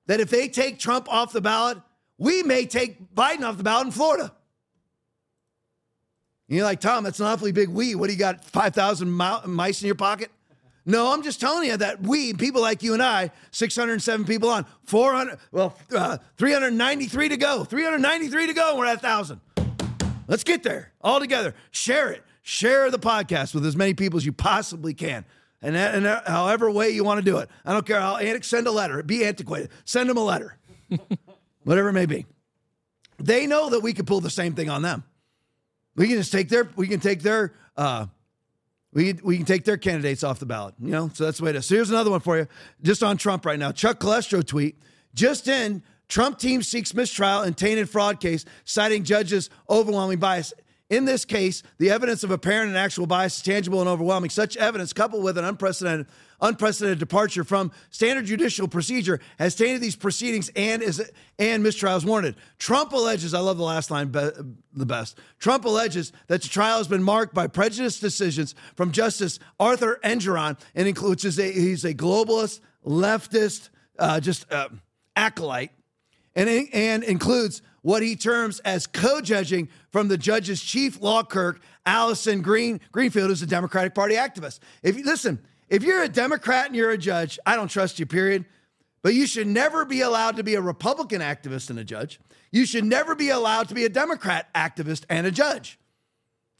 that if they take Trump off the ballot, we may take Biden off the ballot in Florida. And you're like, Tom, that's an awfully big we. What do you got, 5,000 mice in your pocket? No, I'm just telling you that we, people like you and I, 607 people on, 400, well, uh, 393 to go, 393 to go, we're at 1,000. Let's get there all together. Share it. Share the podcast with as many people as you possibly can. And, and however way you want to do it. I don't care how, send a letter. Be antiquated. Send them a letter. Whatever it may be. They know that we could pull the same thing on them. We can just take their, we can take their, uh, we, we can take their candidates off the ballot, you know? So that's the way it is. So here's another one for you, just on Trump right now. Chuck Callesto tweet, just in, Trump team seeks mistrial in tainted fraud case, citing judges' overwhelming bias. In this case, the evidence of apparent and actual bias is tangible and overwhelming. Such evidence, coupled with an unprecedented unprecedented departure from standard judicial procedure, has tainted these proceedings and is and mistrials warranted. Trump alleges, I love the last line be, the best. Trump alleges that the trial has been marked by prejudiced decisions from Justice Arthur Engoron, and includes a, he's a globalist, leftist, uh, just uh, acolyte, and and includes what he terms as co-judging from the judge's chief law clerk, Allison Green Greenfield, who's a Democratic Party activist. If you listen, if you're a Democrat and you're a judge, I don't trust you, period. But you should never be allowed to be a Republican activist and a judge. You should never be allowed to be a Democrat activist and a judge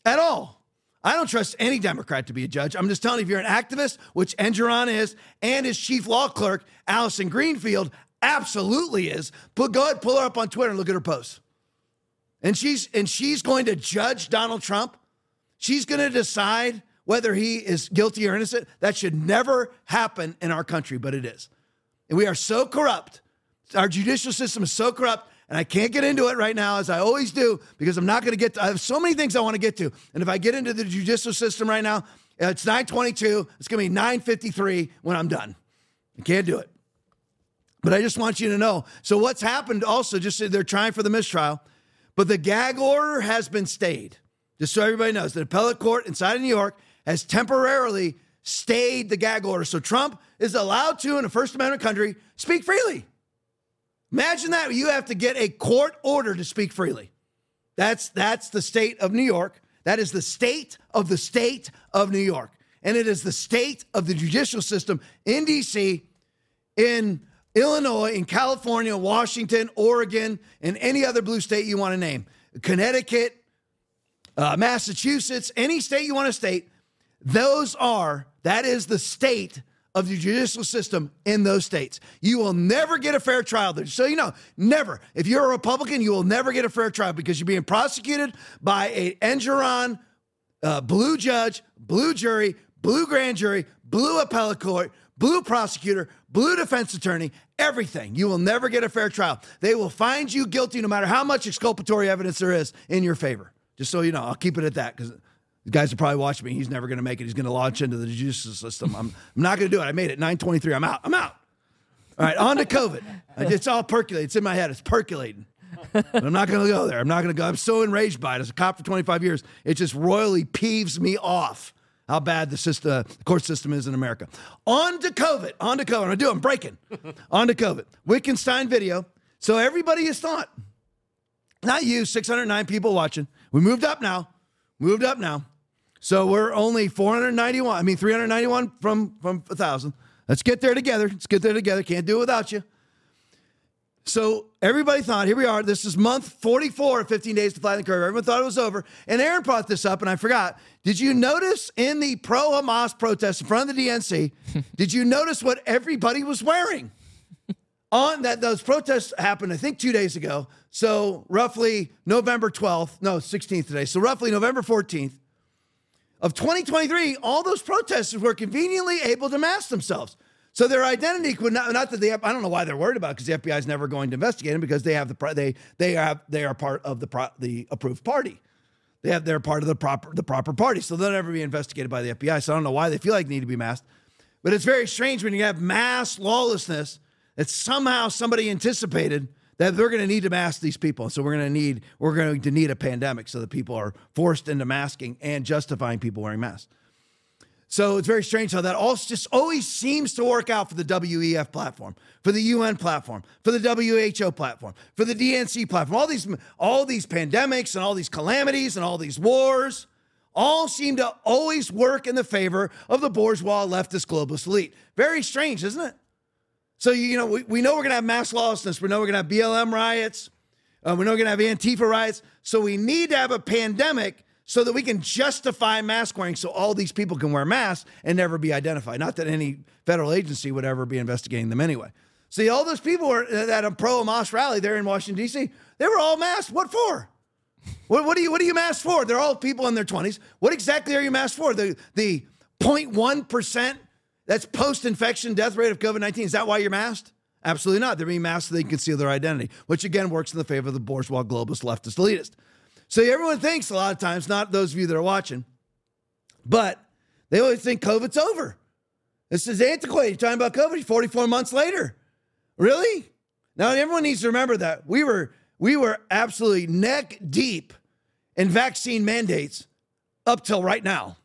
at all. I don't trust any Democrat to be a judge. I'm just telling you, if you're an activist, which Engoron is, and his chief law clerk, Allison Greenfield, absolutely is. But go ahead, pull her up on Twitter and look at her posts. And she's and she's going to judge Donald Trump. She's going to decide whether he is guilty or innocent. That should never happen in our country, but it is. And we are so corrupt. Our judicial system is so corrupt. And I can't get into it right now, as I always do, because I'm not going to get to, I have so many things I want to get to. And if I get into the judicial system right now, it's 922. It's going to be 953 when I'm done. I can't do it. But I just want you to know. So what's happened also, just so they're trying for the mistrial, but the gag order has been stayed. Just so everybody knows, the appellate court inside of New York has temporarily stayed the gag order. So Trump is allowed to, in a First Amendment country, speak freely. Imagine that you have to get a court order to speak freely. That's that's the state of New York. That is the state of the state of New York. And it is the state of the judicial system in DC, in Illinois, in California, Washington, Oregon, and any other blue state you want to name. Connecticut, uh, Massachusetts, any state you want to state, those are, that is the state of the judicial system in those states. You will never get a fair trial there. So you know, never. If you're a Republican, you will never get a fair trial because you're being prosecuted by a Engoron, uh, blue judge, blue jury, blue grand jury, blue appellate court, blue prosecutor, blue defense attorney, everything. You will never get a fair trial. They will find you guilty no matter how much exculpatory evidence there is in your favor. Just so you know, I'll keep it at that because the guys are probably watching me. He's never going to make it. He's going to launch into the judicial system. I'm, I'm not going to do it. I made it 923. I'm out. I'm out. All right, on to COVID. It's all percolating. It's in my head. It's percolating. But I'm not going to go there. I'm not going to go. I'm so enraged by it. As a cop for 25 years, it just royally peeves me off how bad the, system, uh, the court system is in America. On to COVID. On to COVID. I'm to do it. I'm breaking. on to COVID. Wittgenstein video. So everybody has thought, not you, 609 people watching. We moved up now. Moved up now. So we're only 491. I mean, 391 from from a thousand. Let's get there together. Let's get there together. Can't do it without you. So everybody thought, here we are. This is month 44 of 15 days to flatten the curve. Everyone thought it was over. And Aaron brought this up, and I forgot. Did you notice in the pro Hamas protest in front of the DNC, did you notice what everybody was wearing? On that, those protests happened, I think, two days ago. So roughly November 12th, no, 16th today. So roughly November 14th of 2023, all those protesters were conveniently able to mask themselves. So their identity could not, not that they have, I don't know why they're worried about because the FBI is never going to investigate them because they have the, they, they have, they are part of the, pro, the approved party. They have, they're part of the proper, the proper party. So they'll never be investigated by the FBI. So I don't know why they feel like they need to be masked. But it's very strange when you have mass lawlessness that somehow somebody anticipated that they're going to need to mask these people. So we're going to need we're going to need a pandemic so that people are forced into masking and justifying people wearing masks. So it's very strange how that all just always seems to work out for the WEF platform, for the UN platform, for the WHO platform, for the DNC platform. All these all these pandemics and all these calamities and all these wars all seem to always work in the favor of the bourgeois leftist globalist elite. Very strange, isn't it? So, you know, we, we know we're to have mass lawlessness. We know we're to have BLM riots. Uh, we know we're to have Antifa riots. So we need to have a pandemic so that we can justify mask wearing so all these people can wear masks and never be identified. Not that any federal agency would ever be investigating them anyway. See, all those people were uh, at a pro Hamas rally there in Washington, D.C., they were all masked. What for? What, what, are you what are you masked for? They're all people in their 20s. What exactly are you masked for? The the 0.1% that's post-infection death rate of COVID-19. Is that why you're masked? Absolutely not. They're being masked so they can conceal their identity, which again works in the favor of the bourgeois globalist leftist elitist. So everyone thinks a lot of times, not those of you that are watching, but they always think COVID's over. This is antiquated. You're talking about COVID 44 months later. Really? Now everyone needs to remember that we were we were absolutely neck deep in vaccine mandates up till right now.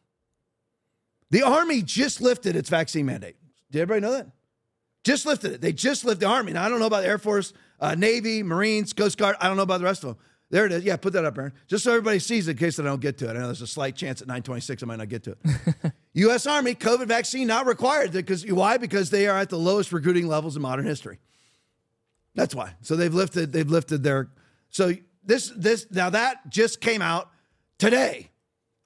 The Army just lifted its vaccine mandate. Did everybody know that? Just lifted it. They just lifted the Army. Now, I don't know about the Air Force, uh, Navy, Marines, Coast Guard. I don't know about the rest of them. There it is. Yeah, put that up, Aaron. Just so everybody sees it in case that I don't get to it. I know there's a slight chance at 926 I might not get to it. U.S. Army, COVID vaccine not required. Because Why? Because they are at the lowest recruiting levels in modern history. That's why. So they've lifted, they've lifted their. So this, this, now that just came out today.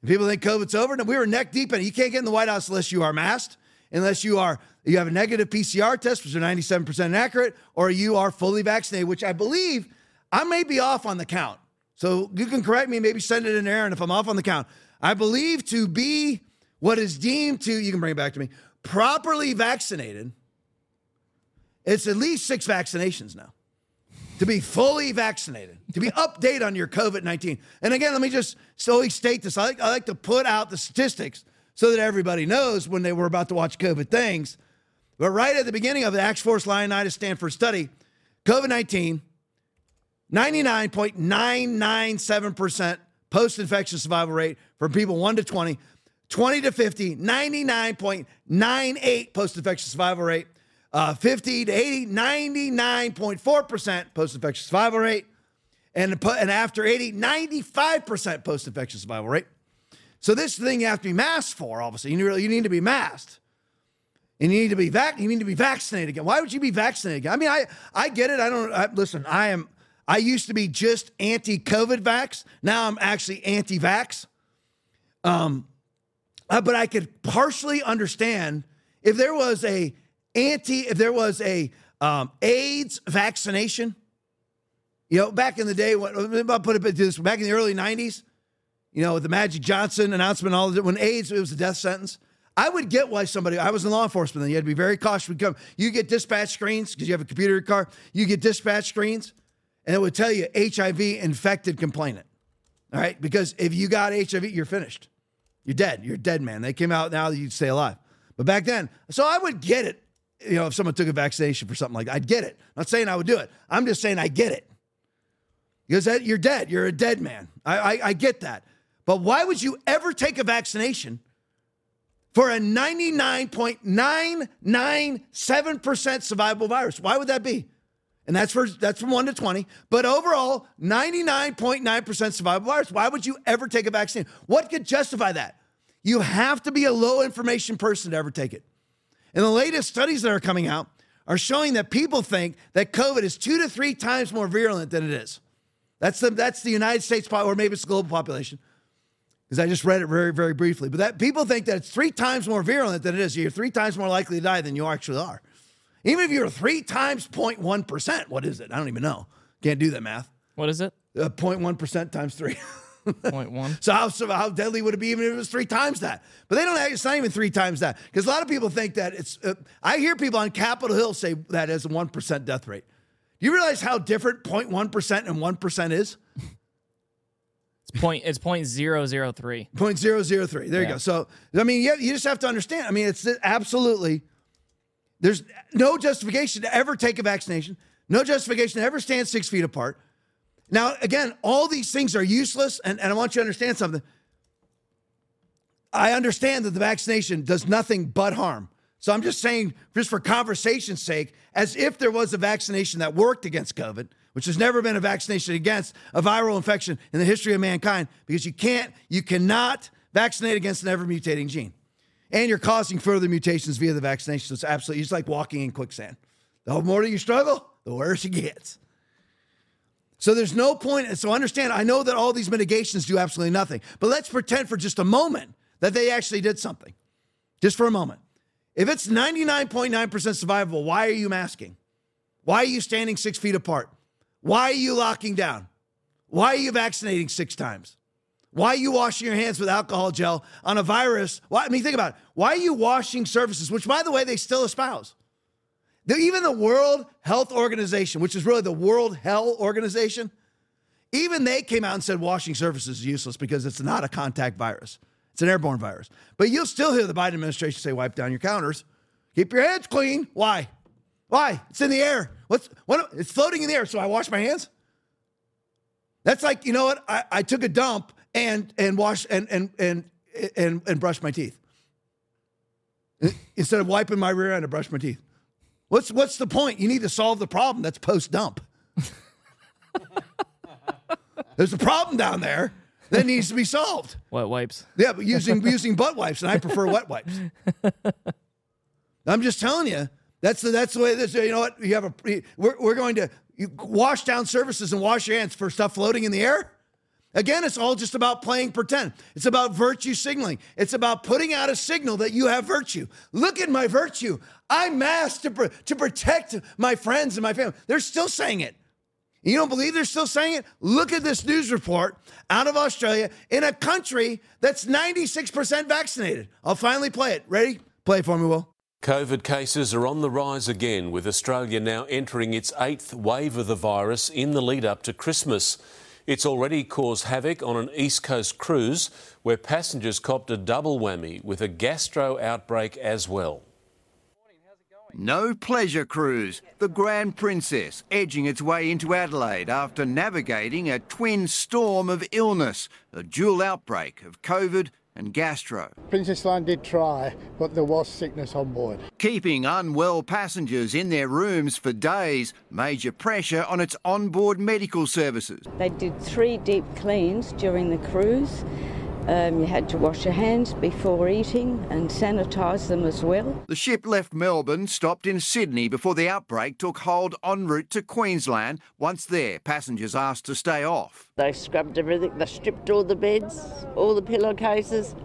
People think COVID's over. No, we were neck deep in it. You can't get in the White House unless you are masked, unless you are you have a negative PCR test, which are 97% accurate, or you are fully vaccinated, which I believe I may be off on the count. So you can correct me, maybe send it in there, and if I'm off on the count. I believe to be what is deemed to, you can bring it back to me, properly vaccinated, it's at least six vaccinations now to be fully vaccinated, to be update on your COVID 19. And again, let me just slowly state this. I like, I like to put out the statistics so that everybody knows when they were about to watch COVID things. But right at the beginning of the Axe Force Ioannidis Stanford study, COVID 19, 99.997% post infection survival rate for people 1 to 20, 20 to 50, 99.98 post infection survival rate uh, 50 to 80, 99.4% post infection survival rate. And, and after 80, 95% post infection survival rate. So this thing you have to be masked for, obviously. You need, you need to be masked. And you need to be vac- you need to be vaccinated again. Why would you be vaccinated again? I mean, I I get it. I don't I, listen. I am. I used to be just anti-COVID vax. Now I'm actually anti-vax. Um, uh, but I could partially understand if there was a anti, if there was a um, AIDS vaccination, you know, back in the day, when, I'll put it this, back in the early 90s, you know, with the Magic Johnson announcement, all it, when AIDS, it was a death sentence. I would get why somebody, I was in law enforcement then, you had to be very cautious. Come, you get dispatch screens because you have a computer in your car, you get dispatch screens, and it would tell you HIV infected complainant. All right, because if you got HIV, you're finished. You're dead. You're dead man. They came out now, that you'd stay alive. But back then, so I would get it you know, if someone took a vaccination for something like that, I'd get it. I'm not saying I would do it. I'm just saying I get it. Because that, you're dead. You're a dead man. I, I, I get that. But why would you ever take a vaccination for a 99.997% survivable virus? Why would that be? And that's for that's from 1 to 20. But overall, 99.9% survival virus. Why would you ever take a vaccine? What could justify that? You have to be a low information person to ever take it. And the latest studies that are coming out are showing that people think that COVID is two to three times more virulent than it is. That's the, that's the United States, or maybe it's the global population, because I just read it very, very briefly. But that people think that it's three times more virulent than it is. You're three times more likely to die than you actually are. Even if you're three times 0.1%, what is it? I don't even know. Can't do that math. What is it? Uh, 0.1% times three. Point one. so how so how deadly would it be even if it was three times that? But they don't. It's not even three times that because a lot of people think that it's. Uh, I hear people on Capitol Hill say that as a one percent death rate. Do you realize how different 0.1 percent and one percent is? It's point. It's point zero zero three. Point zero zero three. There yeah. you go. So I mean, you, you just have to understand. I mean, it's absolutely. There's no justification to ever take a vaccination. No justification to ever stand six feet apart. Now, again, all these things are useless, and, and I want you to understand something. I understand that the vaccination does nothing but harm. So I'm just saying, just for conversation's sake, as if there was a vaccination that worked against COVID, which has never been a vaccination against a viral infection in the history of mankind, because you can't, you cannot vaccinate against an ever mutating gene. And you're causing further mutations via the vaccination. So it's absolutely, it's like walking in quicksand. The more you struggle, the worse it gets. So there's no point. So understand, I know that all these mitigations do absolutely nothing, but let's pretend for just a moment that they actually did something. Just for a moment. If it's 99.9% survivable, why are you masking? Why are you standing six feet apart? Why are you locking down? Why are you vaccinating six times? Why are you washing your hands with alcohol gel on a virus? Why, I mean, think about it. Why are you washing surfaces, which, by the way, they still espouse? The, even the World Health Organization, which is really the World Hell Organization, even they came out and said washing surfaces is useless because it's not a contact virus. It's an airborne virus. But you'll still hear the Biden administration say wipe down your counters. Keep your hands clean. Why? Why? It's in the air. What's what it's floating in the air, so I wash my hands? That's like, you know what? I, I took a dump and and wash and and and and and brushed my teeth. Instead of wiping my rear end, I brush my teeth. What's what's the point? You need to solve the problem that's post dump. There's a problem down there that needs to be solved. Wet wipes. Yeah, but using using butt wipes, and I prefer wet wipes. I'm just telling you, that's the that's the way this. You know what? You have a we're we're going to wash down surfaces and wash your hands for stuff floating in the air. Again, it's all just about playing pretend. It's about virtue signaling. It's about putting out a signal that you have virtue. Look at my virtue. I'm masked to, to protect my friends and my family. They're still saying it. You don't believe they're still saying it? Look at this news report out of Australia in a country that's 96% vaccinated. I'll finally play it. Ready? Play for me, Will. COVID cases are on the rise again, with Australia now entering its eighth wave of the virus in the lead up to Christmas. It's already caused havoc on an East Coast cruise where passengers copped a double whammy with a gastro outbreak as well. No pleasure cruise. The Grand Princess edging its way into Adelaide after navigating a twin storm of illness, a dual outbreak of COVID and gastro. Princess Line did try, but there was sickness on board. Keeping unwell passengers in their rooms for days, major pressure on its onboard medical services. They did three deep cleans during the cruise. Um, you had to wash your hands before eating and sanitise them as well. The ship left Melbourne, stopped in Sydney before the outbreak took hold en route to Queensland. Once there, passengers asked to stay off. They scrubbed everything, they stripped all the beds, all the pillowcases,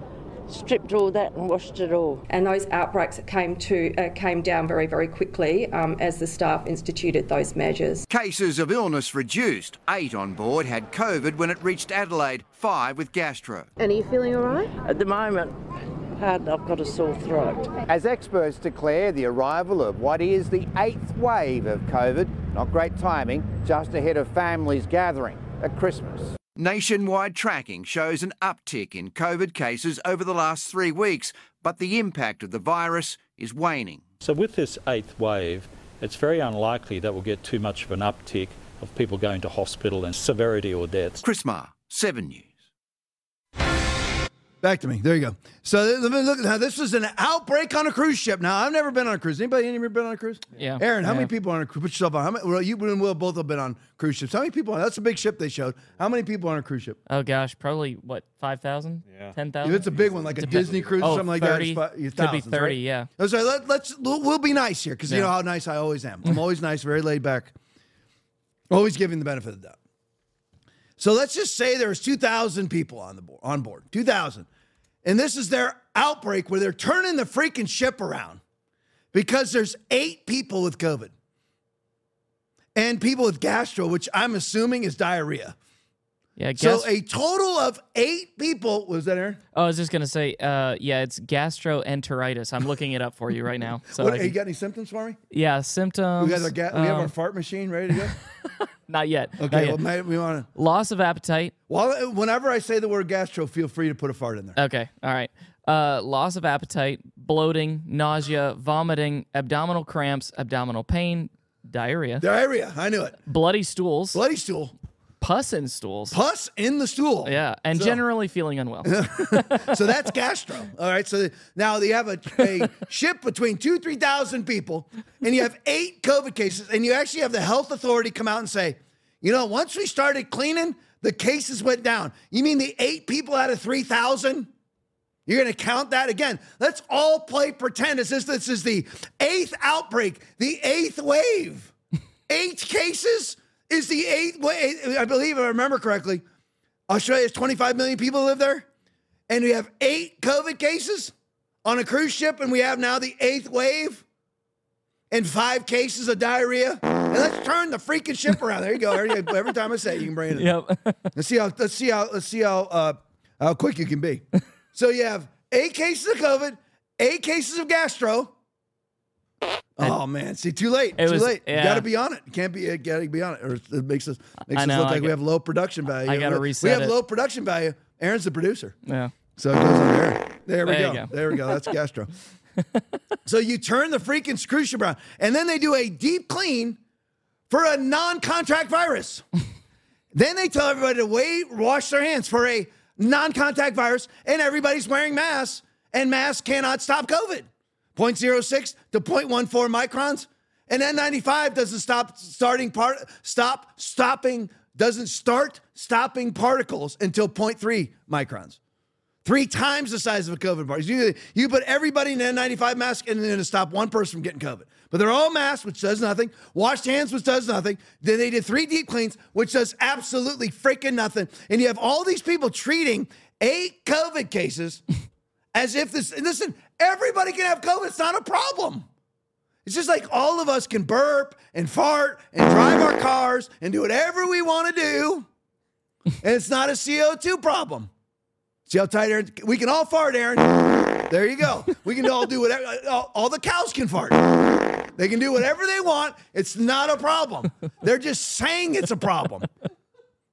stripped all that and washed it all. And those outbreaks came to uh, came down very very quickly um, as the staff instituted those measures. Cases of illness reduced. Eight on board had COVID when it reached Adelaide. Five with gastro. And are you feeling all right? At the moment, hard, I've got a sore throat. As experts declare the arrival of what is the eighth wave of COVID, not great timing, just ahead of families gathering at Christmas. Nationwide tracking shows an uptick in COVID cases over the last three weeks, but the impact of the virus is waning. So, with this eighth wave, it's very unlikely that we'll get too much of an uptick of people going to hospital and severity or deaths. Chris Marr, 7 News. Back to me. There you go. So let me look. Now this was an outbreak on a cruise ship. Now I've never been on a cruise. Anybody ever been on a cruise? Yeah. Aaron, how Yeah. many people on a cruise? Put yourself on. How many? Well, you and Will both have been on cruise ships. How many people? On, that's a big ship they showed. How many people on a cruise ship? Oh gosh, probably what five thousand? Yeah. Ten If it's a big one, like a Disney cruise Oh, or something like 30. that, it's Could be 30, right? yeah. Oh, sorry, let, let's we'll, we'll be nice here because you know how nice I always am. I'm always nice, very laid back, always giving the benefit of the doubt. So let's just say there's 2,000 people on the board, on board, 2,000, and this is their outbreak where they're turning the freaking ship around because there's eight people with COVID and people with gastro, which I'm assuming is diarrhea. Yeah. So a total of eight people. Was that Aaron? oh, I was just gonna say, uh, yeah, it's gastroenteritis. I'm looking it up for you right now. So What, I you got any symptoms for me? yeah, symptoms. We, got our ga- we have our um, fart machine ready to go. not yet. not Okay, yet. well, maybe we want to. Loss of appetite. Well, whenever I say the word gastro, feel free to put a fart in there. Okay. All right. Uh, loss of appetite, bloating, nausea, vomiting, abdominal cramps, abdominal pain, diarrhea, Diarrhea. I knew it. bloody stools, Bloody stool. Pus in stools. Pus in the stool. Yeah, and So- generally feeling unwell. so that's gastro. All right. So now you have a, a ship between two, 3,000 people, and you have eight COVID cases, and you actually have the health authority come out and say, you know, once we started cleaning, the cases went down. You mean the eight people out of 3,000? You're going to count that again. Let's all play pretend as if this is the eighth outbreak, the eighth wave. Eight cases is the eighth wave. I believe, if I remember correctly, Australia has 25 million people live there, and we have eight COVID cases on a cruise ship, and we have now the eighth wave and five cases of diarrhea. And let's turn the freaking ship around. There you go. Every, every time I say it, you can bring it. Yep. Let's see how. Let's see how. Let's see how. Uh, how quick you can be. So you have eight cases of COVID, eight cases of gastro. Oh man! See, too late. It too was- late. You yeah. got to be on it. Can't be. Uh, you got to be on it, or it makes us makes I us look I like we have low production value. I gotta We reset have it. low production value. Aaron's the producer. Yeah. So it goes on there. There we There go. go. There we go. That's gastro. so you turn the freaking ship around, and then they do a deep clean for a non-contact virus. then they tell everybody to wait, wash their hands for a non-contact virus, and everybody's wearing masks, and masks cannot stop COVID. 0.06 to 0.14 microns. And N95 doesn't stop starting part stop stopping doesn't start stopping particles until 0.3 microns. Three times the size of a COVID particle. You, you put everybody in an N95 mask and then to stop one person from getting COVID. But they're all masked, which does nothing. Washed hands, which does nothing. Then they did three deep cleans, which does absolutely freaking nothing. And you have all these people treating eight COVID cases as if this, and listen, everybody can have COVID. It's not a problem. It's just like all of us can burp and fart and drive our cars and do whatever we want to do. And it's not a CO2 problem. See how tight Aaron? We can all fart, Aaron. There you go. We can all do whatever. All, all the cows can fart. They can do whatever they want. It's not a problem. They're just saying it's a problem.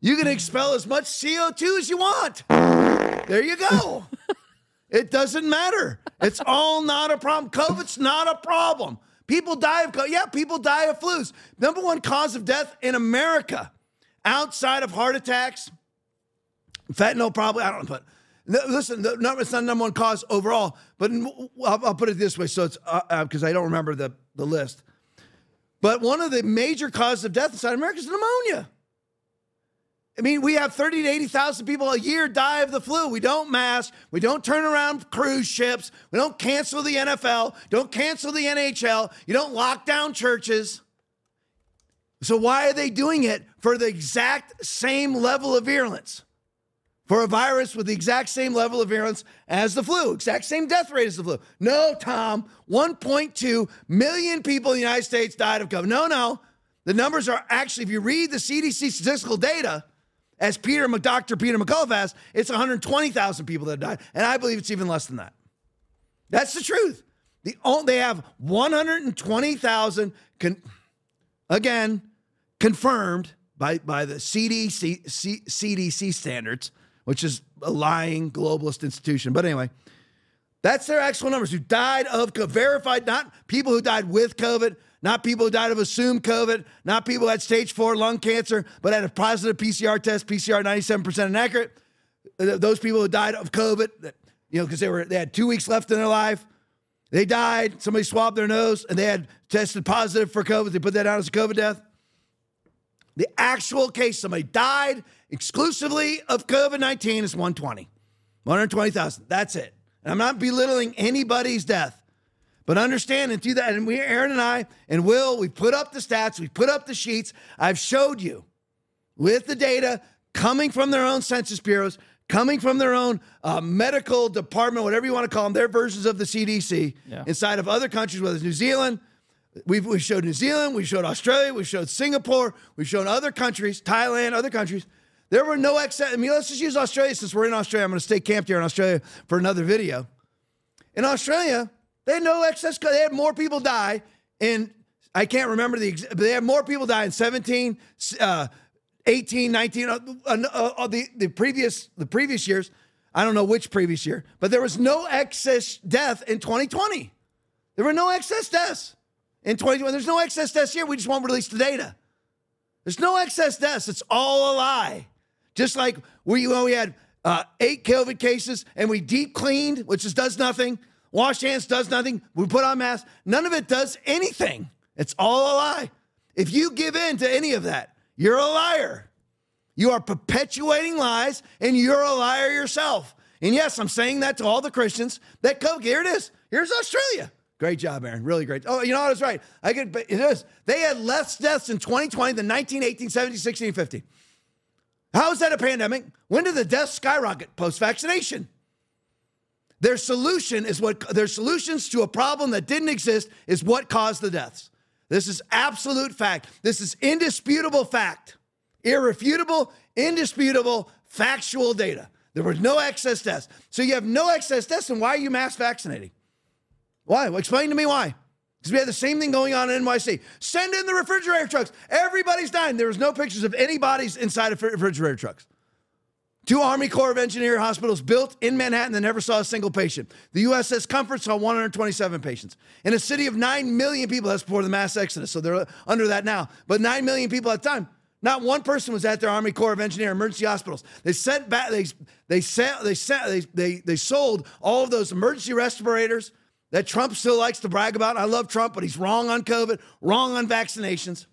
You can expel as much CO2 as you want. There you go. It doesn't matter. It's all not a problem. COVID's not a problem. People die of COVID. Yeah, people die of flus. Number one cause of death in America, outside of heart attacks, fentanyl probably. I don't know, but listen, the, no, it's not number one cause overall. But I'll, I'll put it this way, so it's uh, uh, because I don't remember the the list. But one of the major causes of death inside America is pneumonia. I mean, we have 30 to 80,000 people a year die of the flu. We don't mask. We don't turn around cruise ships. We don't cancel the NFL. Don't cancel the NHL. You don't lock down churches. So why are they doing it for the exact same level of virulence? For a virus with the exact same level of virulence as the flu, exact same death rate as the flu. No, Tom, 1.2 million people in the United States died of COVID. No, no. The numbers are actually, if you read the CDC statistical data, as Peter, Dr. Peter McCullough has, it's 120,000 people that died. And I believe it's even less than that. That's the truth. The, they have 120,000, con, again, confirmed by, by the CDC, C, CDC standards, which is a lying globalist institution. But anyway, that's their actual numbers who died of verified, not people who died with COVID, not people who died of assumed COVID, not people who had stage four lung cancer, but had a positive PCR test, PCR 97% inaccurate. Those people who died of COVID, you know, because they were they had two weeks left in their life. They died. Somebody swabbed their nose and they had tested positive for COVID. They put that down as a COVID death. The actual case, somebody died exclusively of COVID 19 is 120. 120,000. That's it. And I'm not belittling anybody's death. But understand and do that. And we, Aaron and I, and Will, we put up the stats, we put up the sheets. I've showed you with the data coming from their own census bureaus, coming from their own uh, medical department, whatever you want to call them, their versions of the CDC Yeah. inside of other countries, whether it's New Zealand. We've, we showed New Zealand, we showed Australia, we showed Singapore, we've shown other countries, Thailand, other countries. There were no excess. I mean, let's just use Australia since we're in Australia. I'm going to stay camped here in Australia for another video. In Australia, they had no excess. They had more people die in, I can't remember the, ex- but they had more people die in 17, uh, 18, 19, uh, uh, uh, the, the previous, the previous years. I don't know which previous year, but there was no excess death in 2020. There were no excess deaths in 2020. There's no excess deaths here. We just won't release the data. There's no excess deaths. It's all a lie. Just like we when we had uh, eight COVID cases and we deep cleaned, which just does nothing. Wash hands does nothing. We put on masks. None of it does anything. It's all a lie. If you give in to any of that, you're a liar. You are perpetuating lies and you're a liar yourself. And yes, I'm saying that to all the Christians that come. Here it is. Here's Australia. Great job, Aaron. Really great. Oh, you know, I was right. I could, it is. They had less deaths in 2020 than 19, 18, 17, 16, 50. How is that a pandemic? When did the deaths skyrocket post vaccination? Their solution is what their solutions to a problem that didn't exist is what caused the deaths. This is absolute fact. This is indisputable fact. Irrefutable, indisputable, factual data. There was no excess deaths. So you have no excess deaths, and why are you mass vaccinating? Why? Well, explain to me why. Because we had the same thing going on in NYC. Send in the refrigerator trucks. Everybody's dying. There was no pictures of any bodies inside of refrigerator trucks. Two Army Corps of Engineer hospitals built in Manhattan that never saw a single patient. The USS Comfort saw 127 patients. In a city of 9 million people, that's before the mass exodus, so they're under that now. But 9 million people at the time, not one person was at their Army Corps of Engineer emergency hospitals. They sent back, they, they, sent, they, sent, they, they, they sold all of those emergency respirators that Trump still likes to brag about. I love Trump, but he's wrong on COVID, wrong on vaccinations.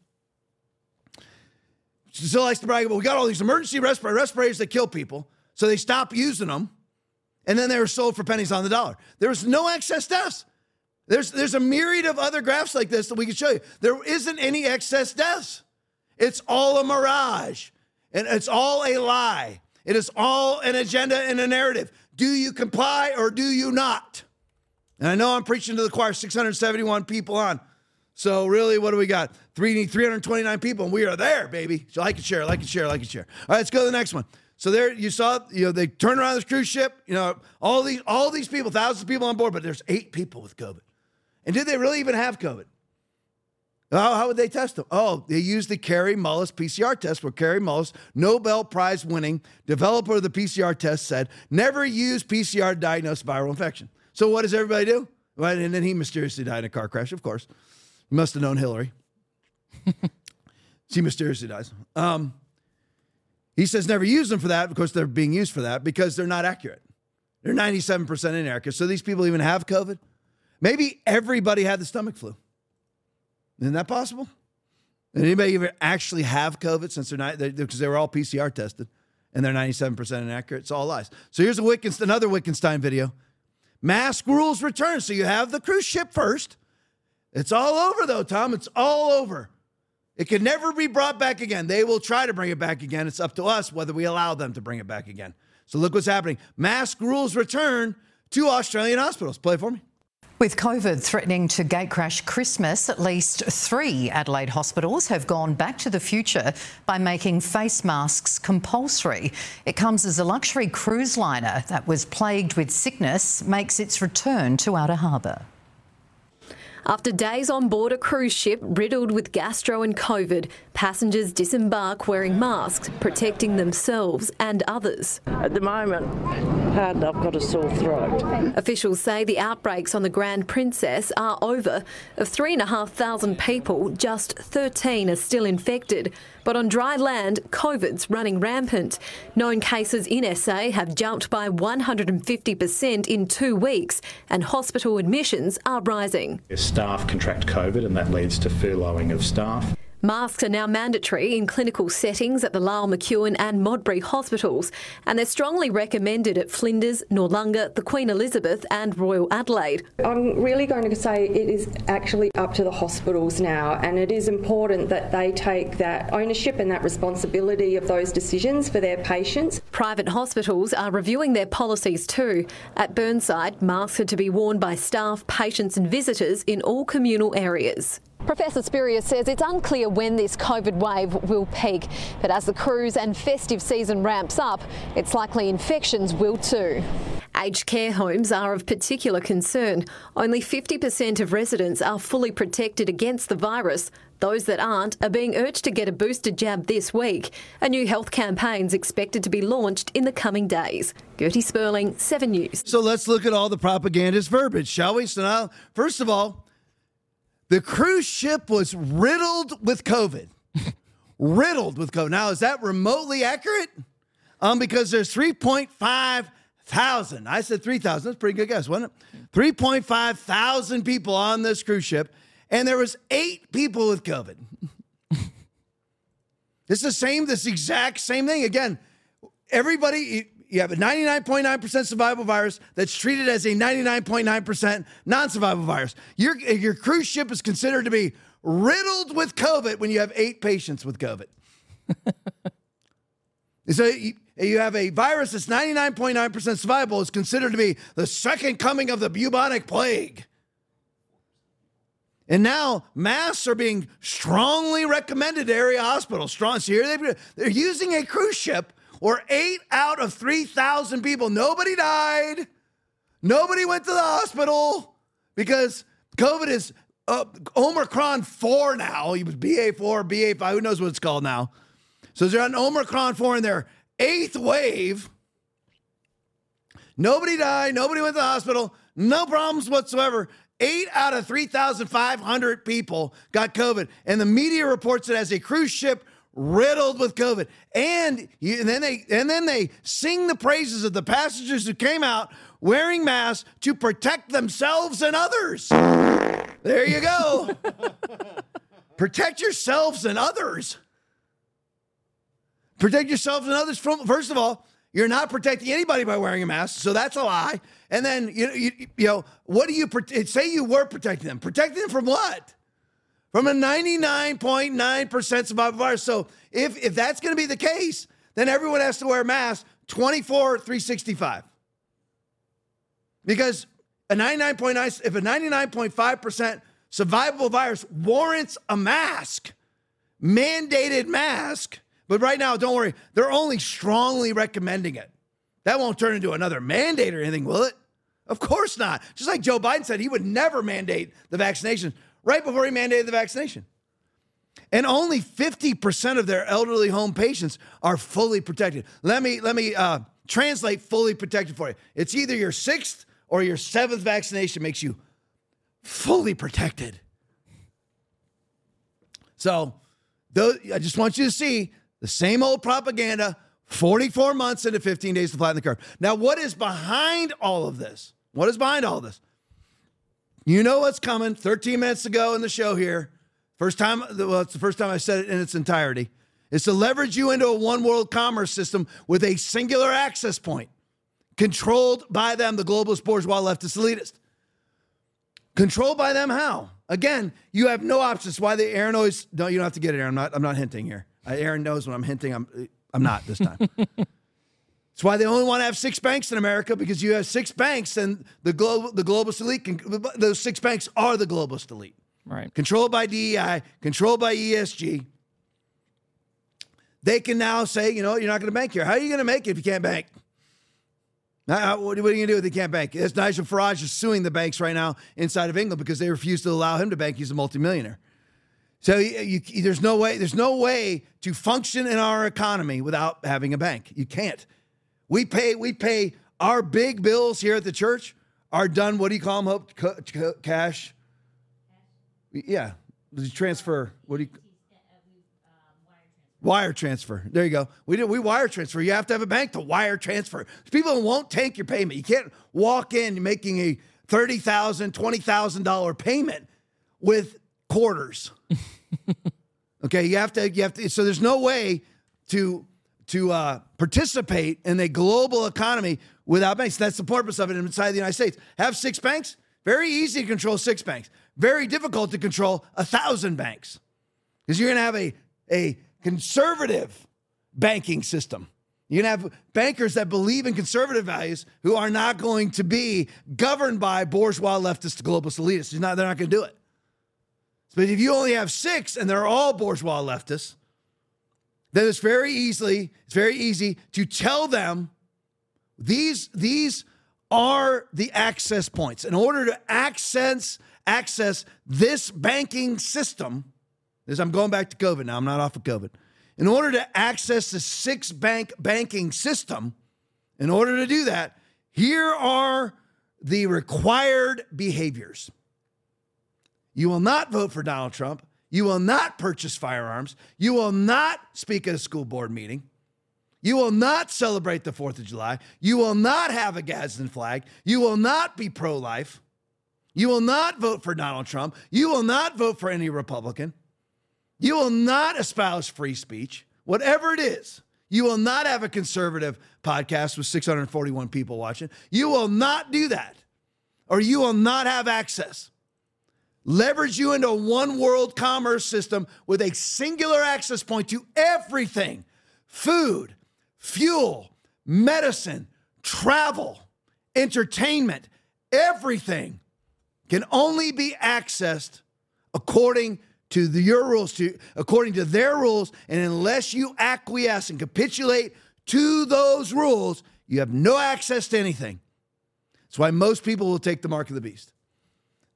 Still likes to brag about we got all these emergency respir- respirators that kill people, so they stopped using them, and then they were sold for pennies on the dollar. There was no excess deaths. There's, there's a myriad of other graphs like this that we can show you. There isn't any excess deaths. It's all a mirage, and it's all a lie. It is all an agenda and a narrative. Do you comply or do you not? And I know I'm preaching to the choir, 671 people on. So really, what do we got? Three, 329 people, and we are there, baby. So like and share, like and share, like and share. All right, let's go to the next one. So there, you saw, you know, they turn around this cruise ship. You know, all these, all these people, thousands of people on board, but there's eight people with COVID. And did they really even have COVID? How, how would they test them? Oh, they used the Kary Mullis PCR test, where Kary Mullis, Nobel Prize winning developer of the PCR test, said never use PCR to diagnose viral infection. So what does everybody do? Well, and then he mysteriously died in a car crash, of course. He must have known Hillary. she mysteriously dies. Um, he says never use them for that. Of course, they're being used for that because they're not accurate. They're 97% inaccurate. So these people even have COVID. Maybe everybody had the stomach flu. Isn't that possible? Did anybody even actually have COVID since they're not because they were all PCR tested and they're 97% inaccurate? It's all lies. So here's a Wittgenstein, another Wittgenstein video. Mask rules return. So you have the cruise ship first. It's all over, though, Tom. It's all over. It can never be brought back again. They will try to bring it back again. It's up to us whether we allow them to bring it back again. So look what's happening. Mask rules return to Australian hospitals. Play for me. With COVID threatening to gatecrash Christmas, at least three Adelaide hospitals have gone back to the future by making face masks compulsory. It comes as a luxury cruise liner that was plagued with sickness makes its return to Outer Harbour. After days on board a cruise ship riddled with gastro and COVID, passengers disembark wearing masks, protecting themselves and others. At the moment, pardon, I've got a sore throat. Officials say the outbreaks on the Grand Princess are over. Of 3,500 people, just 13 are still infected. But on dry land, COVID's running rampant. Known cases in SA have jumped by 150% in two weeks, and hospital admissions are rising. Staff contract COVID, and that leads to furloughing of staff. Masks are now mandatory in clinical settings at the Lyell McEwin and Modbury hospitals, and they're strongly recommended at Flinders, Noarlunga, the Queen Elizabeth, and Royal Adelaide. I'm really going to say it is actually up to the hospitals now, and it is important that they take that ownership and that responsibility of those decisions for their patients. Private hospitals are reviewing their policies too. At Burnside, masks are to be worn by staff, patients, and visitors in all communal areas. Professor Spurrier says it's unclear when this COVID wave will peak, but as the cruise and festive season ramps up, it's likely infections will too. Aged care homes are of particular concern. Only 50% of residents are fully protected against the virus. Those that aren't are being urged to get a booster jab this week. A new health campaign is expected to be launched in the coming days. Gertie Sperling, 7 News. So let's look at all the propagandist verbiage, shall we? So now, first of all, the cruise ship was riddled with COVID. riddled with COVID. Now, is that remotely accurate? Um, because there's 3.5 thousand. I said 3,000. That's a pretty good guess, wasn't it? 3.5 thousand people on this cruise ship, and there was eight people with COVID. it's the same, this exact same thing. Again, everybody, you have a 99.9% survival virus that's treated as a 99.9% non-survival virus. Your, your cruise ship is considered to be riddled with COVID when you have eight patients with COVID. so you, you have a virus that's 99.9% survivable is considered to be the second coming of the bubonic plague. And now masks are being strongly recommended to area hospitals. Strong. So here they, they're using a cruise ship where eight out of 3,000 people, nobody died, nobody went to the hospital because COVID is uh, Omicron 4 now. It was BA4, BA5, who knows what it's called now. So they're on Omicron 4 in their eighth wave. Nobody died, nobody went to the hospital, no problems whatsoever. Eight out of 3,500 people got COVID, and the media reports it as a cruise ship riddled with COVID. And, you, and then they and then they sing the praises of the passengers who came out wearing masks to protect themselves and others. There you go. protect yourselves and others. Protect yourselves and others from first of all, you're not protecting anybody by wearing a mask, so that's a lie. And then you you, you know what do you say you were protecting them? Protecting them from what? From a 99.9% survival virus. So if if that's going to be the case, then everyone has to wear masks 24 365. Because a 99.9 if a 99.5% survivable virus warrants a mask, mandated mask, but right now, don't worry, they're only strongly recommending it. That won't turn into another mandate or anything, will it? Of course not. Just like Joe Biden said, he would never mandate the vaccination right before he mandated the vaccination. And only 50% of their elderly home patients are fully protected. Let me let me uh, translate fully protected for you. It's either your sixth or your seventh vaccination makes you fully protected. So, those, I just want you to see the same old propaganda 44 months into 15 days to flatten the curve. Now, what is behind all of this? What is behind all this? You know what's coming 13 minutes ago in the show here. First time, well, it's the first time I said it in its entirety. Is to leverage you into a one world commerce system with a singular access point controlled by them, the globalist bourgeois leftist elitist. Controlled by them how? Again, you have no options. Why the Aaron always no, you don't have to get it, Aaron. I'm not I'm not hinting here. Uh, Aaron knows when I'm hinting. I'm I'm not this time. That's why they only want to have six banks in America because you have six banks, and the global the globalist elite. Can, those six banks are the globalist elite, right? Controlled by DEI, controlled by ESG. They can now say, you know, you're not going to bank here. How are you going to make it if you can't bank? Now, what are you going to do if they can't bank? Nigel Farage is suing the banks right now inside of England because they refuse to allow him to bank. He's a multimillionaire. So you, you, there's no way there's no way to function in our economy without having a bank. You can't. We pay we pay our big bills here at the church are done. What do you call them? Hope cash. Yeah, the transfer. What do you? Wire transfer. There you go. We do. We wire transfer. You have to have a bank to wire transfer. People won't take your payment. You can't walk in making a thirty thousand, twenty thousand dollar payment with quarters. okay, you have to you have to so there's no way to to uh, participate in a global economy without banks. That's the purpose of it inside the United States. Have six banks? Very easy to control six banks. Very difficult to control a thousand banks. Because you're gonna have a, a conservative banking system. You're going to have bankers that believe in conservative values who are not going to be governed by bourgeois leftist globalist elitists. Not, they're not going to do it. But if you only have six and they're all bourgeois leftists, then it's very easily it's very easy to tell them these these are the access points. In order to access access this banking system, as I'm going back to COVID now, I'm not off of COVID. In order to access the six bank banking system, in order to do that, here are the required behaviors. You will not vote for Donald Trump. You will not purchase firearms. You will not speak at a school board meeting. You will not celebrate the 4th of July. You will not have a Gadsden flag. You will not be pro life. You will not vote for Donald Trump. You will not vote for any Republican. You will not espouse free speech, whatever it is. You will not have a conservative podcast with 641 people watching. You will not do that, or you will not have access. Leverage you into a one world commerce system with a singular access point to everything food, fuel, medicine, travel, entertainment, everything can only be accessed according to the, your rules, to according to their rules, and unless you acquiesce and capitulate to those rules, you have no access to anything. That's why most people will take the mark of the beast.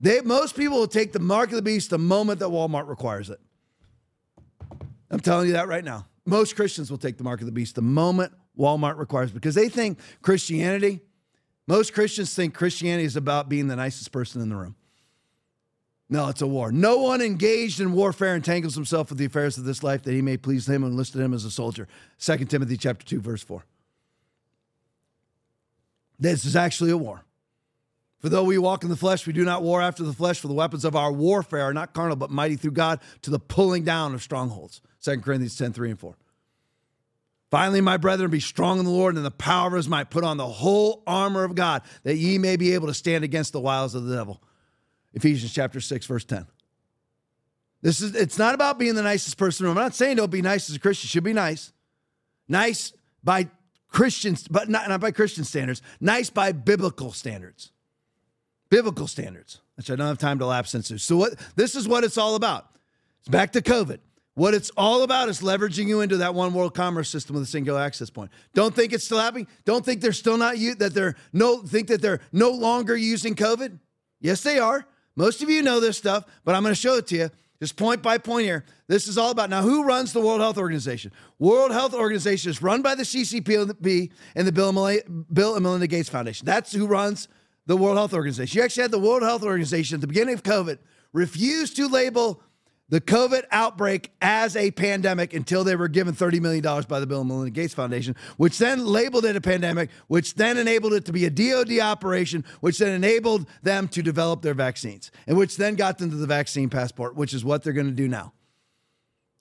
They, most people will take the mark of the beast the moment that Walmart requires it. I'm telling you that right now. Most Christians will take the mark of the beast the moment Walmart requires it because they think Christianity, most Christians think Christianity is about being the nicest person in the room. No, it's a war. No one engaged in warfare entangles himself with the affairs of this life that he may please him and enlisted him as a soldier. 2 Timothy chapter 2, verse 4. This is actually a war. For though we walk in the flesh, we do not war after the flesh, for the weapons of our warfare are not carnal, but mighty through God to the pulling down of strongholds. 2 Corinthians 10, 3 and 4. Finally, my brethren, be strong in the Lord and in the power of his might. Put on the whole armor of God, that ye may be able to stand against the wiles of the devil. Ephesians chapter 6, verse 10. This is it's not about being the nicest person. I'm not saying don't be nice as a Christian. Should be nice. Nice by Christians, but not, not by Christian standards. Nice by biblical standards. Biblical standards, which I don't have time to lapse into. So what this is what it's all about. It's back to COVID. What it's all about is leveraging you into that one world commerce system with a single access point. Don't think it's still happening. Don't think they're still not you that they're no think that they're no longer using COVID. Yes, they are. Most of you know this stuff, but I'm going to show it to you just point by point here. This is all about now who runs the World Health Organization? World Health Organization is run by the CCP and the Bill and Melinda Gates Foundation. That's who runs the World Health Organization. You actually had the World Health Organization at the beginning of COVID refuse to label the COVID outbreak as a pandemic until they were given $30 million by the Bill and Melinda Gates Foundation, which then labeled it a pandemic, which then enabled it to be a DoD operation, which then enabled them to develop their vaccines, and which then got them to the vaccine passport, which is what they're going to do now.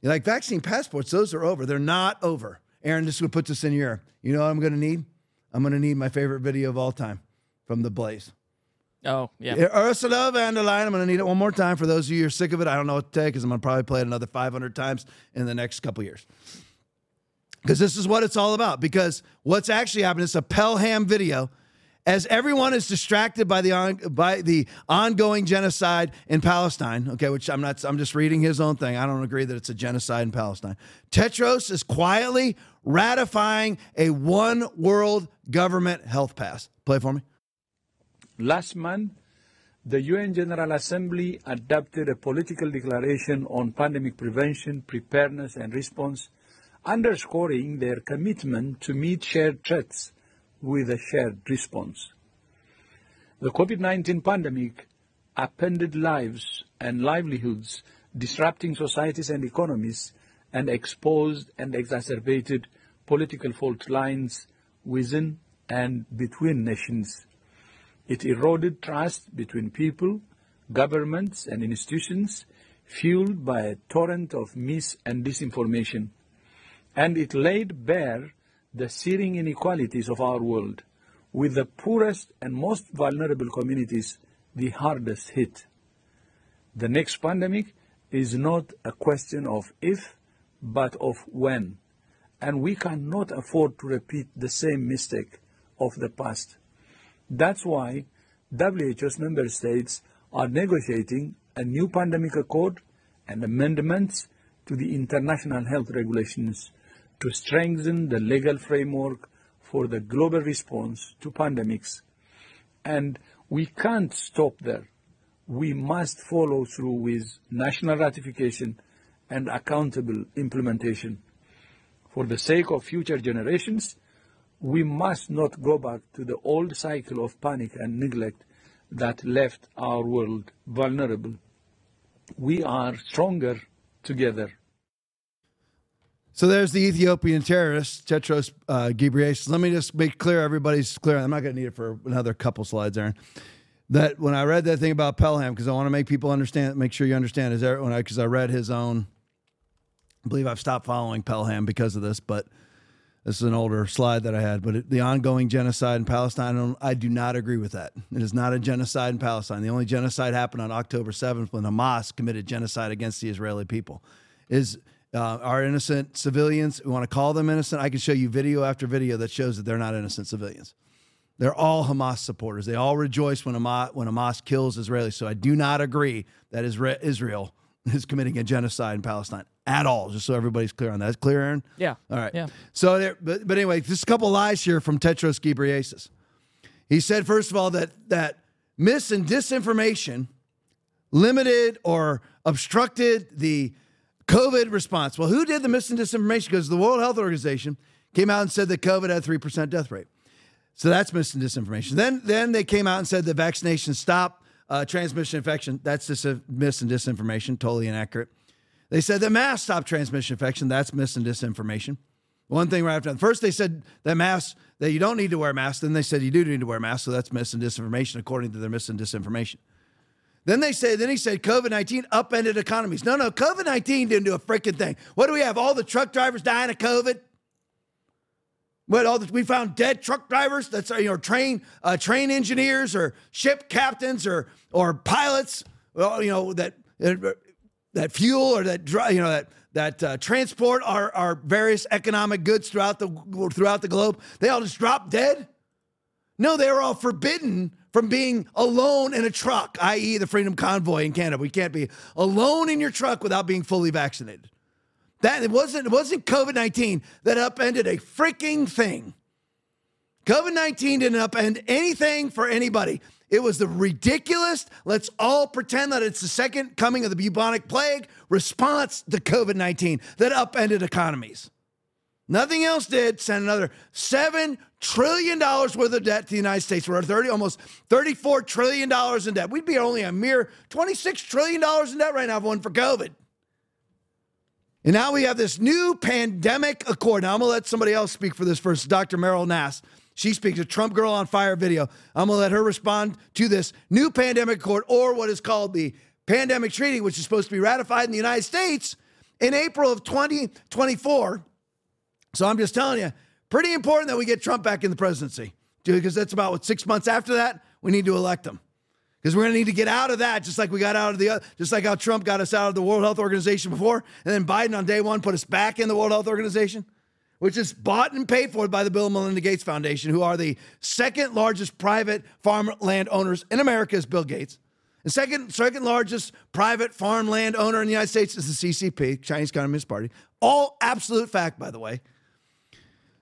You're like, vaccine passports, those are over. They're not over. Aaron, just to put this in your. You know what I'm going to need? I'm going to need my favorite video of all time from The Blaze. Oh, yeah. Ursula von der Leyen. I'm going to need it one more time for those of you who are sick of it. I don't know what to take because I'm going to probably play it another 500 times in the next couple years. Because this is what it's all about. Because what's actually happening is a Pelham video. As everyone is distracted by the on, by the ongoing genocide in Palestine, okay, which I'm not, I'm just reading his own thing. I don't agree that it's a genocide in Palestine. Tedros is quietly ratifying a one world government health pass. Play for me. Last month, the UN General Assembly adopted a political declaration on pandemic prevention, preparedness, and response, underscoring their commitment to meet shared threats with a shared response. The COVID 19 pandemic upended lives and livelihoods, disrupting societies and economies, and exposed and exacerbated political fault lines within and between nations. It eroded trust between people, governments, and institutions, fueled by a torrent of mis and disinformation. And it laid bare the searing inequalities of our world, with the poorest and most vulnerable communities the hardest hit. The next pandemic is not a question of if, but of when. And we cannot afford to repeat the same mistake of the past. That's why WHO's member states are negotiating a new pandemic accord and amendments to the international health regulations to strengthen the legal framework for the global response to pandemics. And we can't stop there. We must follow through with national ratification and accountable implementation. For the sake of future generations, we must not go back to the old cycle of panic and neglect that left our world vulnerable. we are stronger together. So there's the Ethiopian terrorist, Tedros uh, Ghebreyesus. Let me just make clear, everybody's clear. I'm not going to need it for another couple slides, Aaron. That when I read that thing about Pelham, because I want to make people understand, make sure you understand, is there, when I, because I read his own, I believe I've stopped following Pelham because of this, but this is an older slide that I had. But it, the ongoing genocide in Palestine, I do not agree with that. It is not a genocide in Palestine. The only genocide happened on October 7th when Hamas committed genocide against the Israeli people. Is uh, are innocent civilians. We want to call them innocent. I can show you video after video that shows that they're not innocent civilians. They're all Hamas supporters. They all rejoice when Hamas, when Hamas kills Israelis. So I do not agree that Israel is committing a genocide in Palestine at all. Just so everybody's clear on that. Is clear, Aaron? Yeah. All right. Yeah. So, there, but, but anyway, just a couple lies here from Tedros Ghebreyesus. He said, first of all, that that mis and disinformation limited or obstructed the COVID response. Well, who did the mis and disinformation? Because the World Health Organization came out and said that COVID had 3% death rate. So that's mis and disinformation. Then, then they came out and said that vaccination stop uh, transmission infection. That's just a mis and disinformation, totally inaccurate. They said that masks stop transmission infection. That's mis and disinformation. One thing right after that. First, they said that masks, that you don't need to wear masks. Then they said you do need to wear masks. So that's mis and disinformation according to their mis and disinformation. Then they say, then he said COVID 19 upended economies. No, no, COVID 19 didn't do a freaking thing. What do we have? All the truck drivers dying of COVID? What all the, we found dead truck drivers? That's you know train uh, train engineers or ship captains or or pilots. You know that that fuel or that you know that that uh, transport our our various economic goods throughout the throughout the globe. They all just dropped dead. No, they were all forbidden from being alone in a truck, i.e., the Freedom Convoy in Canada. We can't be alone in your truck without being fully vaccinated. That it wasn't it wasn't COVID nineteen that upended a freaking thing. COVID nineteen didn't upend anything for anybody. It was the ridiculous, let's all pretend that it's the second coming of the bubonic plague response to COVID 19 that upended economies. Nothing else did. Send another seven trillion dollars worth of debt to the United States. We're at 30, almost 34 trillion dollars in debt. We'd be only a mere 26 trillion dollars in debt right now if wasn't for COVID. And now we have this new pandemic accord. Now I'm gonna let somebody else speak for this first. Dr. Meryl Nass. She speaks a Trump Girl on Fire video. I'm gonna let her respond to this new pandemic court or what is called the pandemic treaty, which is supposed to be ratified in the United States in April of 2024. So I'm just telling you, pretty important that we get Trump back in the presidency because that's about what six months after that we need to elect him because we're going to need to get out of that just like we got out of the uh, just like how Trump got us out of the World Health Organization before and then Biden on day 1 put us back in the World Health Organization which is bought and paid for by the Bill and Melinda Gates Foundation who are the second largest private farmland owners in America is Bill Gates the second second largest private farmland owner in the United States is the CCP Chinese Communist Party all absolute fact by the way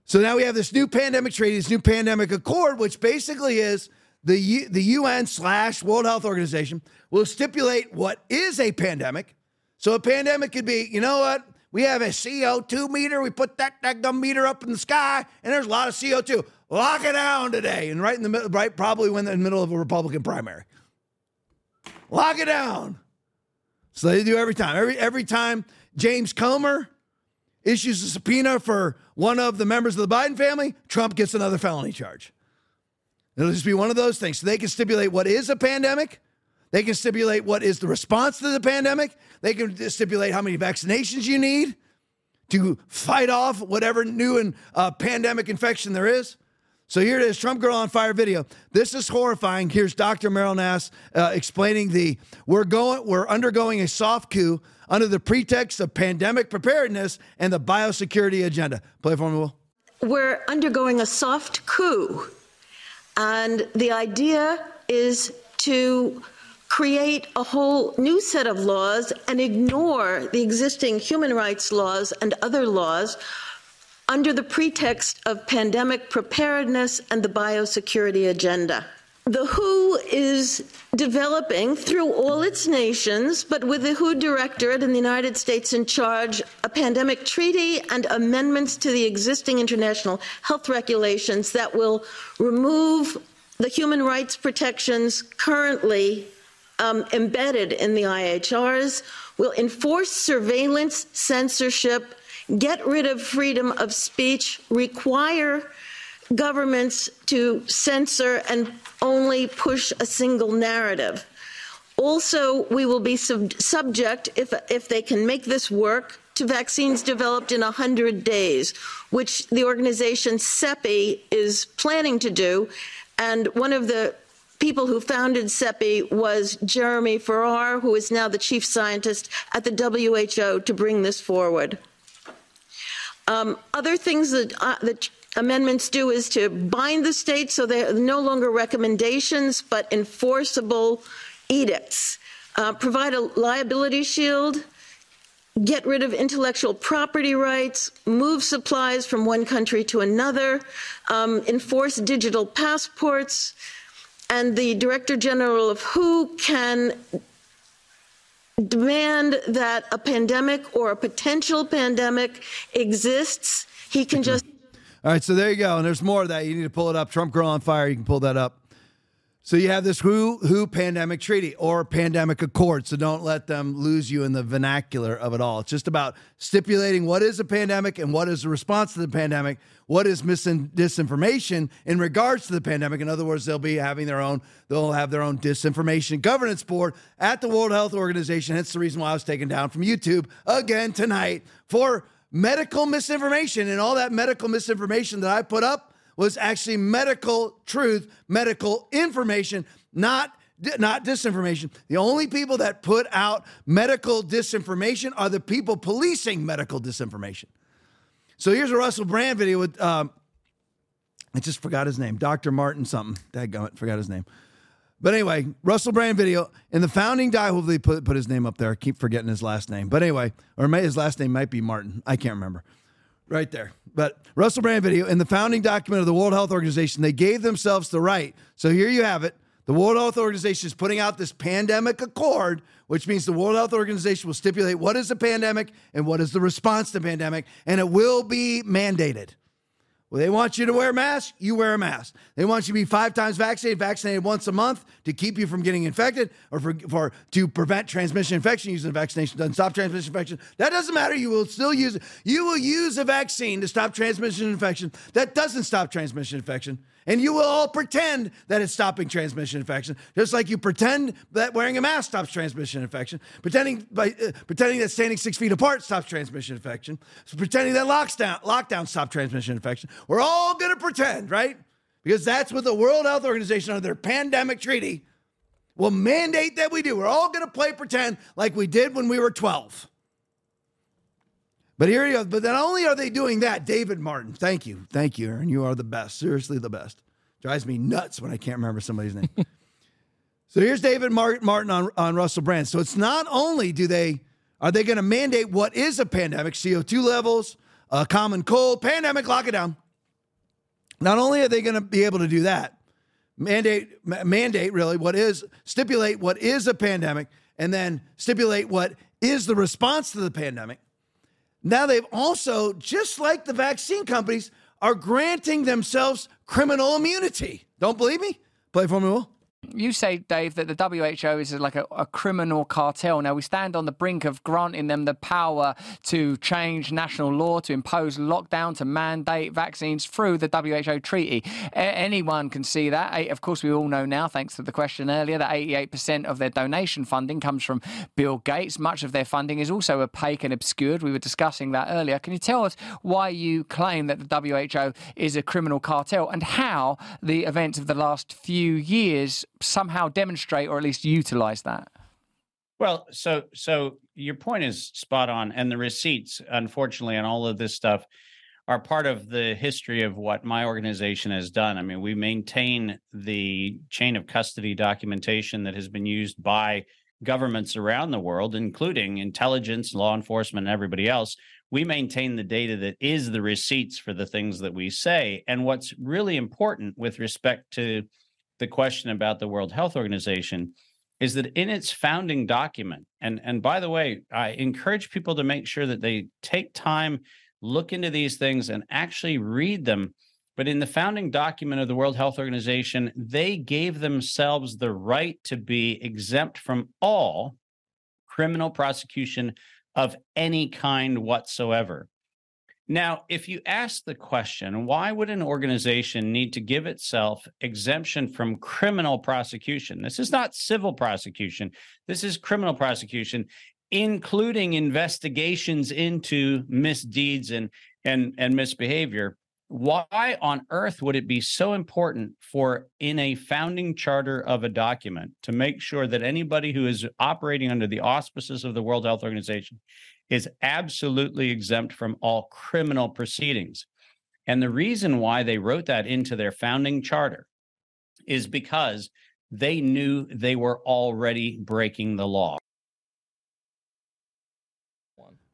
so now we have this new pandemic treaty, this new pandemic accord, which basically is the, U, the UN slash World Health Organization will stipulate what is a pandemic. So a pandemic could be, you know what? We have a CO2 meter. We put that, that gum meter up in the sky, and there's a lot of CO2. Lock it down today. And right in the middle, right, probably when in the middle of a Republican primary. Lock it down. So they do every time. Every every time James Comer issues a subpoena for one of the members of the Biden family, Trump gets another felony charge. It'll just be one of those things. So they can stipulate what is a pandemic. They can stipulate what is the response to the pandemic. They can stipulate how many vaccinations you need to fight off whatever new and uh, pandemic infection there is. So here it is, Trump Girl on Fire video. This is horrifying. Here's Dr. Meryl Nass uh, explaining the we're going we're undergoing a soft coup under the pretext of pandemic preparedness and the biosecurity agenda. Play for me, Will. We're undergoing a soft coup, and the idea is to create a whole new set of laws and ignore the existing human rights laws and other laws under the pretext of pandemic preparedness and the biosecurity agenda. The WHO is developing through all its nations, but with the WHO Directorate in the United States in charge, a pandemic treaty and amendments to the existing international health regulations that will remove the human rights protections currently um, embedded in the IHRs, will enforce surveillance, censorship, get rid of freedom of speech, require governments to censor and only push a single narrative. Also, we will be sub- subject, if, if they can make this work, to vaccines developed in 100 days, which the organization CEPI is planning to do. And one of the people who founded CEPI was Jeremy Farrar, who is now the chief scientist at the WHO to bring this forward. Um, other things that, uh, that amendments do is to bind the states so they're no longer recommendations but enforceable edicts, uh, provide a liability shield, get rid of intellectual property rights, move supplies from one country to another, um, enforce digital passports, and the Director General of WHO can demand that a pandemic or a potential pandemic exists. He can mm-hmm. just. All right, so there you go. And there's more of that. You need to pull it up. Trump Girl on Fire. You can pull that up. So you have this WHO, WHO pandemic treaty or pandemic accord. So don't let them lose you in the vernacular of it all. It's just about stipulating what is a pandemic and what is the response to the pandemic, what is mis- disinformation in regards to the pandemic. In other words, they'll be having their own, they'll have their own disinformation governance board at the World Health Organization. That's the reason why I was taken down from YouTube again tonight for medical misinformation and all that medical misinformation that I put up was actually medical truth, medical information, not not disinformation. The only people that put out medical disinformation are the people policing medical disinformation. So here's a Russell Brand video with, um, I just forgot his name, Dr. Martin something. Dadgummit, forgot his name. But anyway, Russell Brand video. In the founding die, hopefully put, put his name up there. I keep forgetting his last name. But anyway, or may, his last name might be Martin. I can't remember. Right there. But Russell Brand video in the founding document of the World Health Organization, they gave themselves the right. So here you have it. The World Health Organization is putting out this pandemic accord, which means the World Health Organization will stipulate what is a pandemic and what is the response to pandemic, and it will be mandated. Well, they want you to wear a mask, you wear a mask. They want you to be five times vaccinated, vaccinated once a month to keep you from getting infected or for, for to prevent transmission infection. Using a vaccination doesn't stop transmission infection. That doesn't matter. You will still use. You will use a vaccine to stop transmission infection. That doesn't stop transmission infection. And you will all pretend that it's stopping transmission infection, just like you pretend that wearing a mask stops transmission infection, pretending by uh, pretending that standing six feet apart stops transmission infection, so pretending that lockdown lockdown stops transmission infection. We're all gonna pretend, right? Because that's what the World Health Organization under their pandemic treaty will mandate that we do. We're all gonna play pretend like we did when we were 12. But here you go. But not only are they doing that, David Martin, thank you. Thank you, Aaron. You are the best. Seriously, the best. Drives me nuts when I can't remember somebody's name. so here's David Martin on, on Russell Brand. So it's not only do they are they going to mandate what is a pandemic, CO2 levels, a common cold, pandemic, lock it down. Not only are they going to be able to do that, mandate mandate really what is stipulate what is a pandemic and then stipulate what is the response to the pandemic now they've also, just like the vaccine companies, are granting themselves criminal immunity. Don't believe me? Play for me, Will. You say, Dave, that the WHO is like a, a, criminal cartel. Now, we stand on the brink of granting them the power to change national law, to impose lockdown, to mandate vaccines through the WHO treaty. A- anyone can see that. Of course, we all know now, thanks to the question earlier, that 88% of their donation funding comes from Bill Gates. Much of their funding is also opaque and obscured. We were discussing that earlier. Can you tell us why you claim that the WHO is a criminal cartel and how the events of the last few years somehow demonstrate or at least utilize that? Well, so so your point is spot on, and the receipts, unfortunately, and all of this stuff are part of the history of what my organization has done. I mean, we maintain the chain of custody documentation that has been used by governments around the world, including intelligence, law enforcement, and everybody else. We maintain the data that is the receipts for the things that we say. And what's really important with respect to the question about the World Health Organization is that in its founding document, and, and by the way, I encourage people to make sure that they take time, look into these things, and actually read them But in the founding document of the World Health Organization, they gave themselves the right to be exempt from all criminal prosecution of any kind whatsoever. Now, if you ask the question, why would an organization need to give itself exemption from criminal prosecution? This is not civil prosecution, this is criminal prosecution, including investigations into misdeeds and, and, and misbehavior. Why on earth would it be so important for in a founding charter of a document to make sure that anybody who is operating under the auspices of the World Health Organization is absolutely exempt from all criminal proceedings. And the reason why they wrote that into their founding charter is because they knew they were already breaking the law.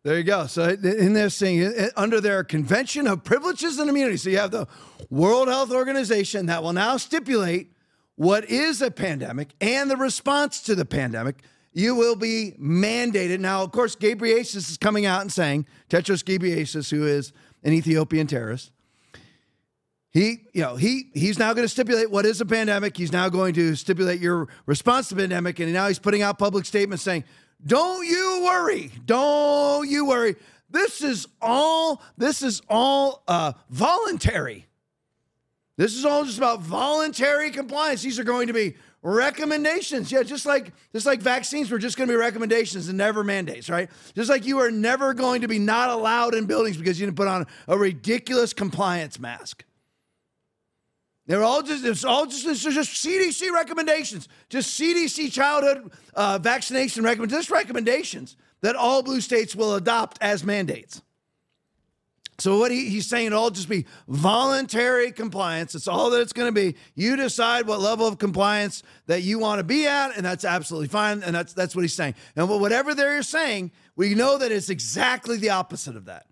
There you go. So in this thing, uh, uh, under their Convention of Privileges and Immunities, so you have the World Health Organization that will now stipulate what is a pandemic and the response to the pandemic you will be mandated. Now, of course, Ghebreyesus is coming out and saying, Tedros Ghebreyesus, who is an Ethiopian terrorist, he, you know, he he's now going to stipulate what is a pandemic. He's now going to stipulate your response to pandemic, and now he's putting out public statements saying, "Don't you worry, don't you worry. This is all this is all uh, voluntary. This is all just about voluntary compliance. These are going to be recommendations. Yeah, just like just like vaccines were just going to be recommendations and never mandates, right? Just like you are never going to be not allowed in buildings because you didn't put on a ridiculous compliance mask. They're all just it's all just it's just CDC recommendations, just CDC childhood uh, vaccination recommendations, just recommendations that all blue states will adopt as mandates. So what he, he's saying, it'll all just be voluntary compliance. It's all that it's going to be. You decide what level of compliance that you want to be at, and that's absolutely fine. And that's that's what he's saying. And whatever they're saying, we know that it's exactly the opposite of that.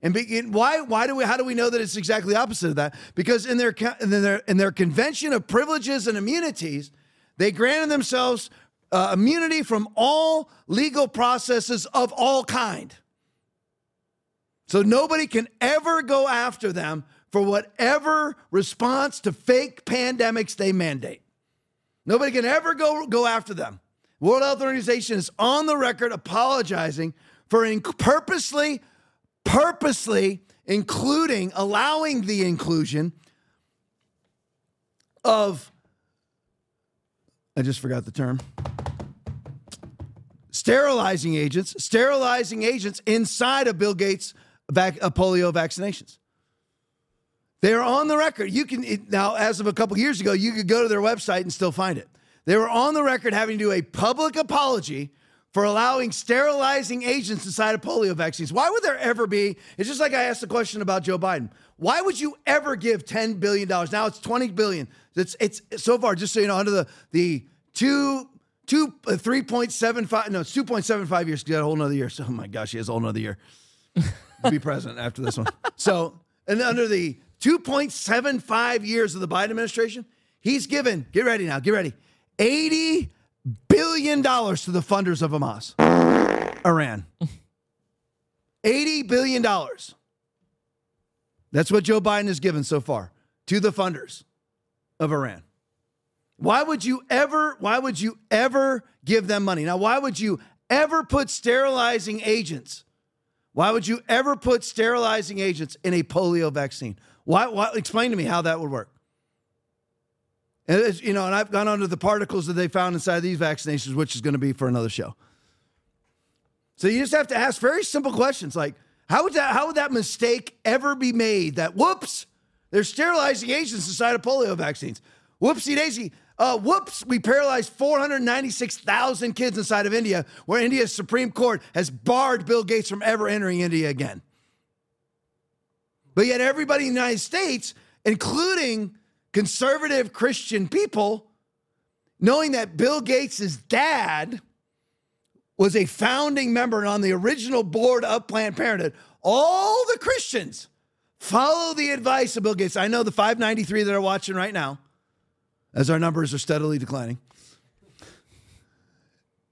And why why do we how do we know that it's exactly the opposite of that? Because in their in their in their convention of privileges and immunities, they granted themselves uh, immunity from all legal processes of all kind. So nobody can ever go after them for whatever response to fake pandemics they mandate. Nobody can ever go, go after them. World Health Organization is on the record apologizing for in- purposely, purposely including, allowing the inclusion of, I just forgot the term, sterilizing agents, sterilizing agents inside of Bill Gates' vac- uh, polio vaccinations. They're on the record. You can it, now, as of a couple years ago, you could go to their website and still find it. They were on the record having to do a public apology for allowing sterilizing agents inside of polio vaccines. Why would there ever be? It's just like I asked the question about Joe Biden. Why would you ever give ten billion dollars? Now it's twenty billion. It's it's so far. Just so you know, under the the two two uh, three point seven five. No, it's two point seven five years. Got a whole another year. So, oh my gosh, he has a whole another year be president after this one. So, and under the 2.75 years of the Biden administration, he's given, get ready now, get ready, $80 billion to the funders of Hamas, Iran. $80 billion. That's what Joe Biden has given so far to the funders of Iran. Why would you ever, why would you ever give them money? Now, why would you ever put sterilizing agents why would you ever put sterilizing agents in a polio vaccine? Why, why explain to me how that would work? And you know, and I've gone under the particles that they found inside these vaccinations, which is going to be for another show. So you just have to ask very simple questions like, how would that how would that mistake ever be made? That whoops, they're sterilizing agents inside of polio vaccines. Whoopsie daisy. Uh, whoops, we paralyzed 496,000 kids inside of India, where India's Supreme Court has barred Bill Gates from ever entering India again. But yet, everybody in the United States, including conservative Christian people, knowing that Bill Gates' dad was a founding member and on the original board of Planned Parenthood, all the Christians follow the advice of Bill Gates. I know the 593 that are watching right now as our numbers are steadily declining.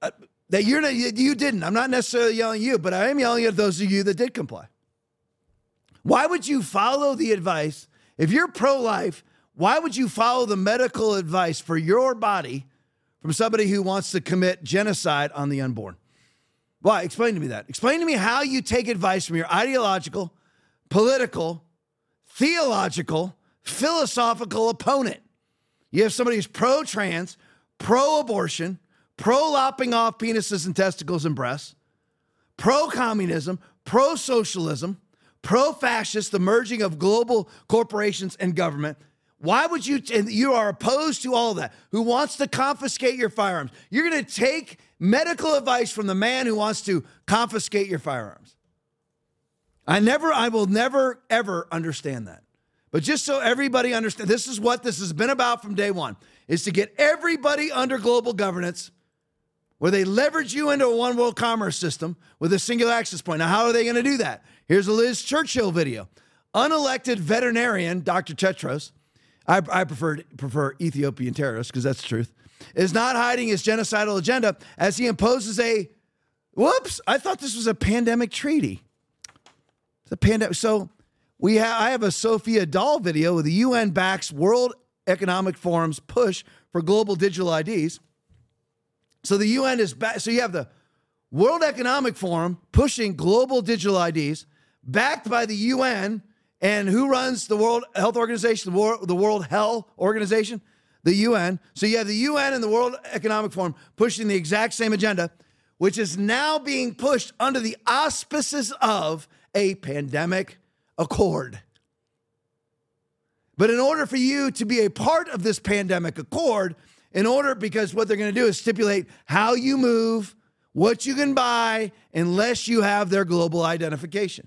Uh, that you're not, you, didn't. I'm not necessarily yelling at you, but I am yelling at those of you that did comply. Why would you follow the advice If you're pro life, why would you follow the medical advice for your body from somebody who wants to commit genocide on the unborn? Why? Explain to me that. Explain to me how you take advice from your ideological, political, theological, philosophical opponent. You have somebody who's pro trans, pro abortion, pro lopping off penises and testicles and breasts, pro communism, pro socialism, pro fascist, the merging of global corporations and government. Why would you, and you are opposed to all that, who wants to confiscate your firearms? You're going to take medical advice from the man who wants to confiscate your firearms. I never, I will never, ever understand that. But just so everybody understands, this is what this has been about from day one, is to get everybody under global governance where they leverage you into a one world commerce system with a single access point. Now, how are they going to do that? Here's a Liz Churchill video. Unelected veterinarian, Dr. Tedros, I, I prefer, prefer Ethiopian terrorists because that's the truth, is not hiding his genocidal agenda as he imposes a, whoops, I thought this was a pandemic treaty. It's a pandemic. So we have, I have a Sophia Dahl video with the UN backs World Economic Forum's push for global digital IDs. So the UN is back. So you have the World Economic Forum pushing global digital IDs, backed by the UN. And who runs the World Health Organization, the the World Health Organization? The UN. So you have the UN and the World Economic Forum pushing the exact same agenda, which is now being pushed under the auspices of a pandemic accord. But in order for you to be a part of this pandemic accord, in order, because what they're going to do is stipulate how you move, what you can buy, unless you have their global identification.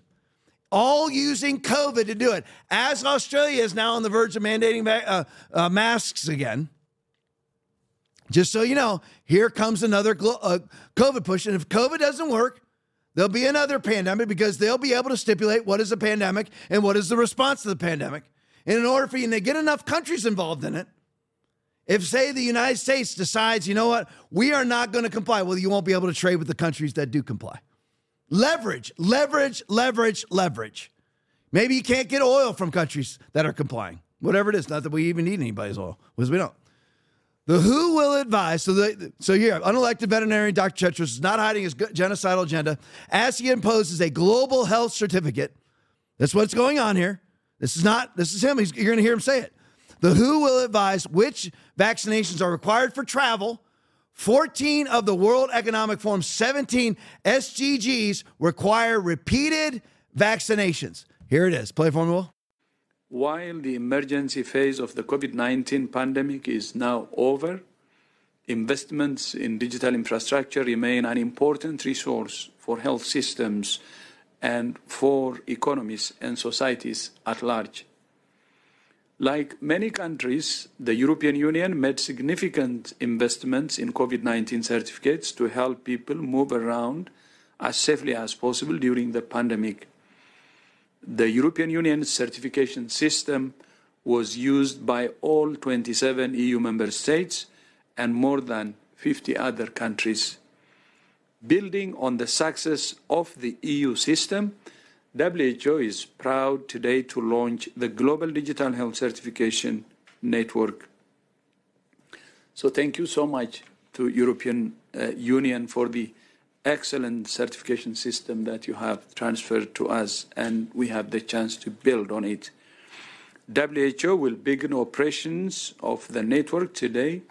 All using COVID to do it. As Australia is now on the verge of mandating uh, uh, masks again. Just so you know, here comes another uh, COVID push. And if COVID doesn't work, there'll be another pandemic because they'll be able to stipulate what is a pandemic and what is the response to the pandemic. And in order for you to get enough countries involved in it, if, say, the United States decides, you know what, we are not going to comply, well, you won't be able to trade with the countries that do comply. Leverage, leverage, leverage, leverage. Maybe you can't get oil from countries that are complying, whatever it is. Not that we even need anybody's oil, because we don't. The WHO will advise. So, the, so here, unelected veterinarian Dr. Tedros is not hiding his genocidal agenda as he imposes a global health certificate. That's what's going on here. This is not. This is him. He's, you're going to hear him say it. The WHO will advise which vaccinations are required for travel. 14 of the World Economic Forum's 17 SDGs require repeated vaccinations. Here it is. Play for me, Will. While the emergency phase of the COVID 19 pandemic is now over, investments in digital infrastructure remain an important resource for health systems and for economies and societies at large. Like many countries, the European Union made significant investments in COVID 19 certificates to help people move around as safely as possible during the pandemic. The European Union certification system was used by all 27 EU member states and more than 50 other countries. Building on the success of the EU system, WHO is proud today to launch the Global Digital Health Certification Network. So thank you so much to European uh, Union for the excellent certification system that you have transferred to us, and we have the chance to build on it. WHO will begin operations of the network today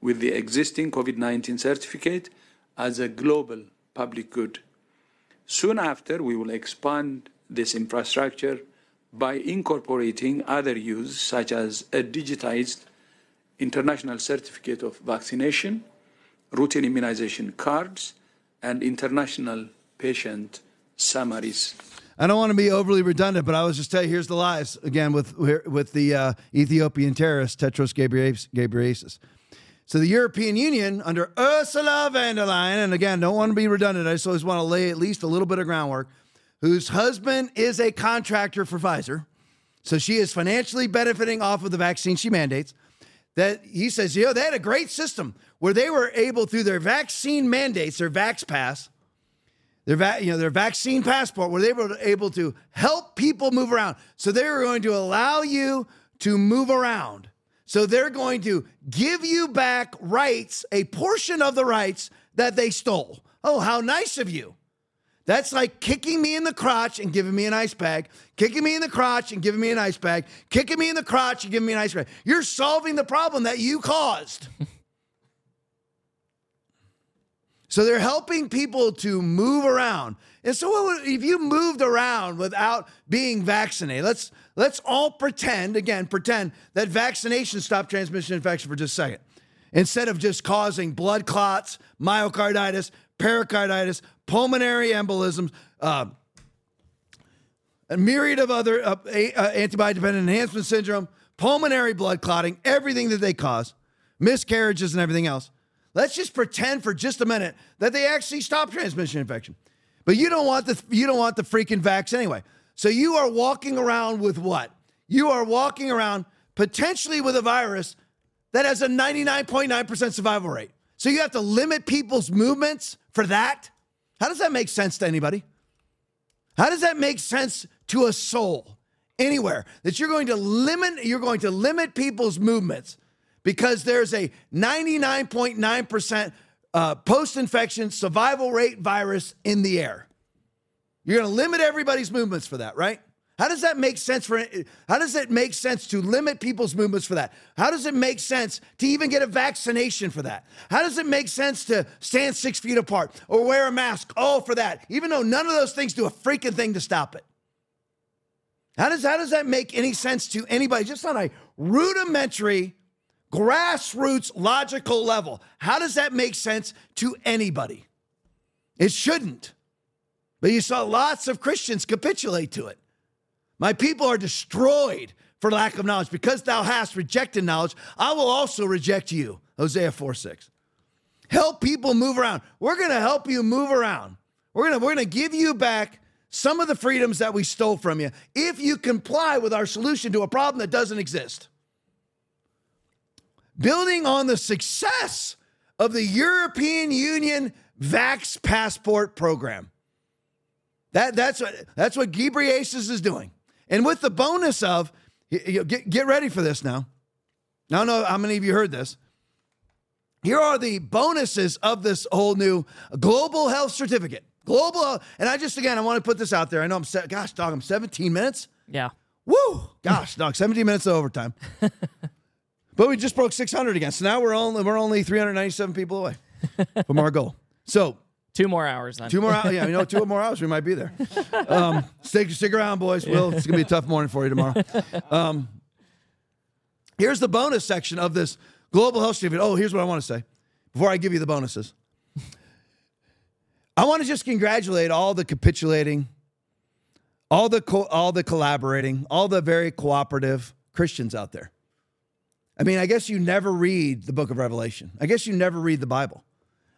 with the existing COVID 19 certificate as a global public good. Soon after, we will expand this infrastructure by incorporating other use, such as a digitized international certificate of vaccination, routine immunization cards, and international patient summaries. I don't want to be overly redundant, but I was just telling you, here's the lies again with with the uh, Ethiopian terrorist Tedros Ghebreyesus. So the European Union under Ursula von der Leyen, and again, don't want to be redundant. I just always want to lay at least a little bit of groundwork. Whose husband is a contractor for Pfizer, so she is financially benefiting off of the vaccine she mandates. That he says, you know, they had a great system where they were able through their vaccine mandates, their Vax Pass, their va- you know their vaccine passport where they were able to help people move around. So they were going to allow you to move around. So they're going to give you back rights, a portion of the rights that they stole. Oh, how nice of you. That's like kicking me in the crotch and giving me an ice bag, kicking me in the crotch and giving me an ice bag, kicking me in the crotch and giving me an ice bag. You're solving the problem that you caused. so they're helping people to move around. And so if you moved around without being vaccinated, let's let's all pretend, again, pretend that vaccination stopped transmission infection for just a second. Instead of just causing blood clots, myocarditis, pericarditis, pulmonary embolisms, uh, a myriad of other uh, uh, antibody dependent enhancement syndrome, pulmonary blood clotting, everything that they cause, miscarriages, and everything else. Let's just pretend for just a minute that they actually stop transmission infection. But you don't want the you don't want the freaking vax anyway. So you are walking around with what? You are walking around potentially with a virus that has a 99.9% survival rate. So you have to limit people's movements for that? How does that make sense to anybody? How does that make sense to a soul anywhere that you're going to limit you're going to limit people's movements because there's a 99.9% uh, post-infection survival rate virus in the air. You're going to limit everybody's movements for that, right? How does that make sense for how does it make sense to limit people's movements for that? How does it make sense to even get a vaccination for that? How does it make sense to stand six feet apart or wear a mask? All for that, even though none of those things do a freaking thing to stop it. How does how does that make any sense to anybody? Just on a rudimentary, grassroots, logical level. How does that make sense to anybody? It shouldn't. But you saw lots of Christians capitulate to it. My people are destroyed for lack of knowledge. Because thou hast rejected knowledge, I will also reject you. Hosea 4 6. Help people move around. We're going to help you move around. We're going to we're going to give you back some of the freedoms that we stole from you if you comply with our solution to a problem that doesn't exist. Building on the success of the European Union Vax Passport program. That, that's what that's what Ghebreyesus is doing. And with the bonus of get, get ready for this now. I don't know how many of you heard this. Here are the bonuses of this whole new global health certificate. Global, and I just again I want to put this out there. I know I'm se- gosh dog, I'm 17 minutes. Yeah. Woo! Gosh, dog, 17 minutes of overtime. but we just broke 600 again. So now we're only we're only 397 people away from our goal. So Two more hours then. Two more hours. Yeah, you know, two more hours, we might be there. Um, stick, stick around, boys. Will it's gonna be a tough morning for you tomorrow. Um, here's the bonus section of this global health certificate. Oh, here's what I want to say before I give you the bonuses. I want to just congratulate all the capitulating, all the co- all the collaborating, all the very cooperative Christians out there. I mean, I guess you never read the book of Revelation. I guess you never read the Bible.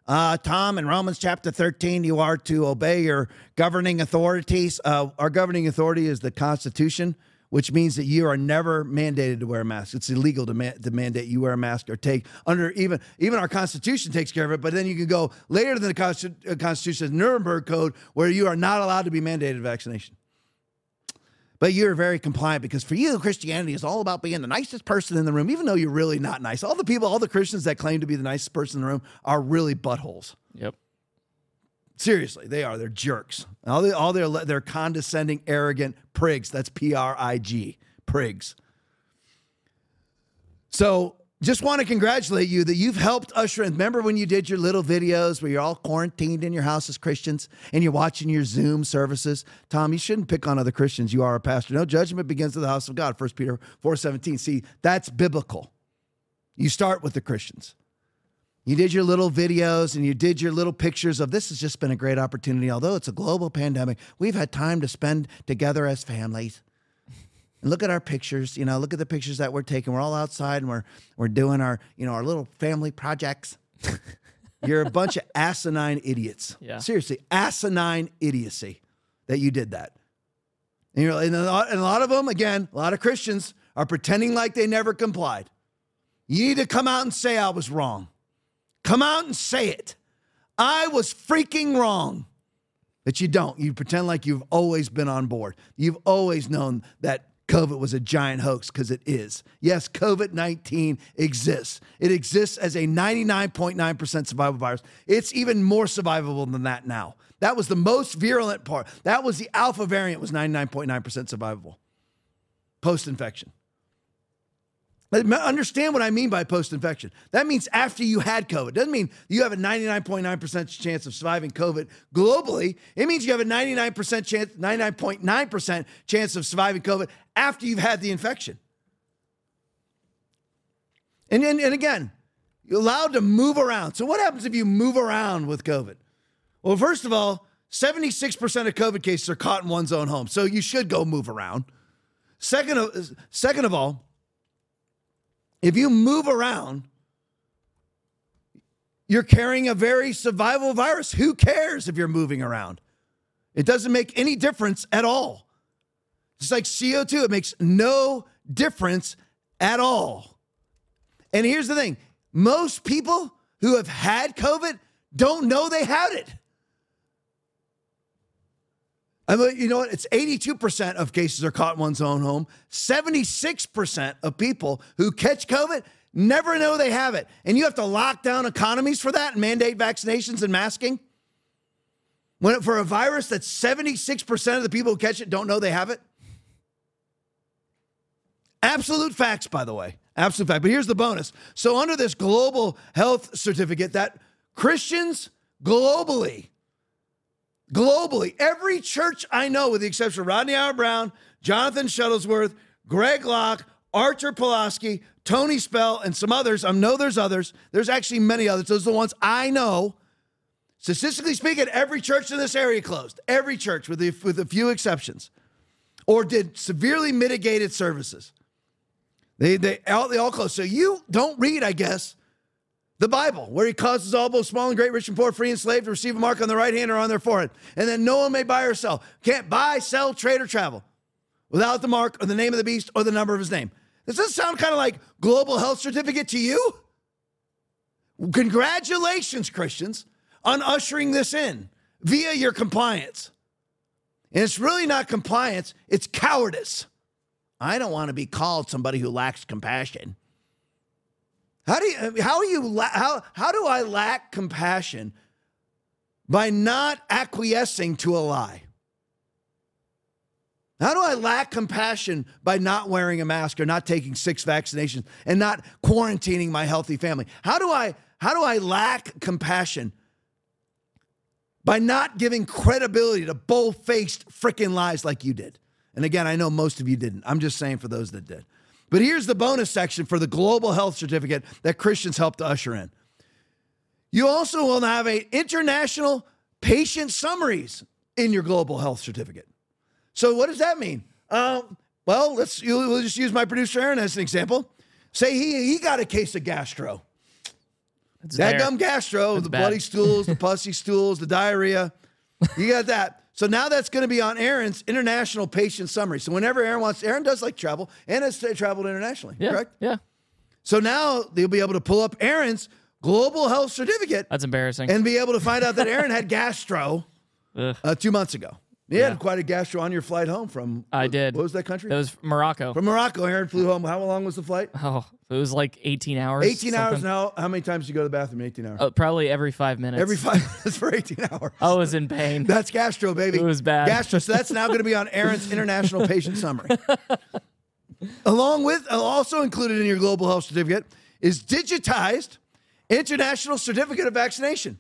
Uh, Tom, in Romans chapter 13, you are to obey your governing authorities. Uh, our governing authority is the Constitution, which means that you are never mandated to wear a mask. It's illegal to, ma- to mandate you wear a mask or take under even even our Constitution takes care of it. But then you can go later than the uh, Constitution, Nuremberg Code, where you are not allowed to be mandated vaccination. But you're very compliant because for you, Christianity is all about being the nicest person in the room, even though you're really not nice. All the people, all the Christians that claim to be the nicest person in the room are really buttholes. Yep. Seriously, they are. They're jerks. All, they, all their they're condescending, arrogant prigs. That's P R I G, prigs. So just want to congratulate you that you've helped usher in. Remember when you did your little videos where you're all quarantined in your house as Christians and you're watching your Zoom services? Tom, you shouldn't pick on other Christians. You are a pastor. No judgment begins with the house of God. 1 Peter 4:17. See, that's biblical. You start with the Christians. You did your little videos and you did your little pictures of this has just been a great opportunity. Although it's a global pandemic, we've had time to spend together as families. And look at our pictures, you know, look at the pictures that we're taking. We're all outside and we're we're doing our, you know, our little family projects. You're a bunch of asinine idiots. Yeah. Seriously, asinine idiocy that you did that. And, you're, and, a lot, and a lot of them, again, a lot of Christians are pretending like they never complied. You need to come out and say I was wrong. Come out and say it. I was freaking wrong. That you don't. You pretend like you've always been on board. You've always known that COVID was a giant hoax because it is. Yes, COVID 19 exists. It exists as a 99.9% survival virus. It's even more survivable than that now. That was the most virulent part. That was the alpha variant was 99.9% survivable post infection. Understand what I mean by post infection. That means after you had COVID. Doesn't mean you have a 99.9% chance of surviving COVID globally. It means you have a 99% chance, 99.9% chance of surviving COVID after you've had the infection. And, and, and again, you're allowed to move around. So, what happens if you move around with COVID? Well, first of all, 76% of COVID cases are caught in one's own home. So, you should go move around. Second of, second of all, if you move around, you're carrying a very survival virus. Who cares if you're moving around? It doesn't make any difference at all. Just like CO2, it makes no difference at all. And here's the thing most people who have had COVID don't know they had it. I mean, you know what? It's 82% of cases are caught in one's own home. 76% of people who catch COVID never know they have it. And you have to lock down economies for that and mandate vaccinations and masking? When for a virus that 76% of the people who catch it don't know they have it? Absolute facts, by the way. Absolute fact. But here's the bonus. So, under this global health certificate, that Christians globally globally, every church I know, with the exception of Rodney Howard Browne, Jonathan Shuttlesworth, Greg Locke, Artur Pawlowski, Tony Spell, and some others. I know there's others. There's actually many others. Those are the ones I know. Statistically speaking, every church in this area closed. Every church, with, the, with a few exceptions, or did severely mitigated services. They, they, all, they all closed. So you don't read, I guess, the Bible, where he causes all both small and great, rich and poor, free and slave to receive a mark on their right hand or on their forehead. And then no one may buy or sell. Can't buy, sell, trade, or travel without the mark or the name of the beast or the number of his name. Does this sound kind of like global health certificate to you? Congratulations, Christians, on ushering this in via your compliance. And it's really not compliance, it's cowardice. I don't want to be called somebody who lacks compassion. How do you how are you how how do I lack compassion by not acquiescing to a lie? How do I lack compassion by not wearing a mask or not taking six vaccinations and not quarantining my healthy family? How do I how do I lack compassion by not giving credibility to bold-faced freaking lies like you did? And again, I know most of you didn't. I'm just saying for those that did. But here's the bonus section for the global health certificate that Christians helped to usher in. You also will have a international patient summaries in your global health certificate. So what does that mean? Um, well, let's we'll just use my producer Aaron as an example. Say he he got a case of gastro. That's that gum gastro, That's the bad. bloody stools, the pussy stools, the diarrhea. You got that. So now that's going to be on Aaron's international patient summary. So whenever Aaron wants, Aaron does like travel and has traveled internationally, yeah, correct? Yeah. So now they'll be able to pull up Aaron's global health certificate. That's embarrassing. And be able to find out that Aaron had gastro uh, two months ago. You yeah. had quite a gastro on your flight home from. I what, did. What was that country? It was Morocco. From Morocco, Aaron flew home. How long was the flight? Oh, it was like 18 hours. 18 something. hours now. How many times did you go to the bathroom? 18 hours. Uh, probably every five minutes. Every five minutes for 18 hours. I was in pain. That's gastro, baby. It was bad. Gastro. So that's now going to be on Aaron's international patient summary. Along with, uh, also included in your global health certificate is digitized international certificate of vaccination.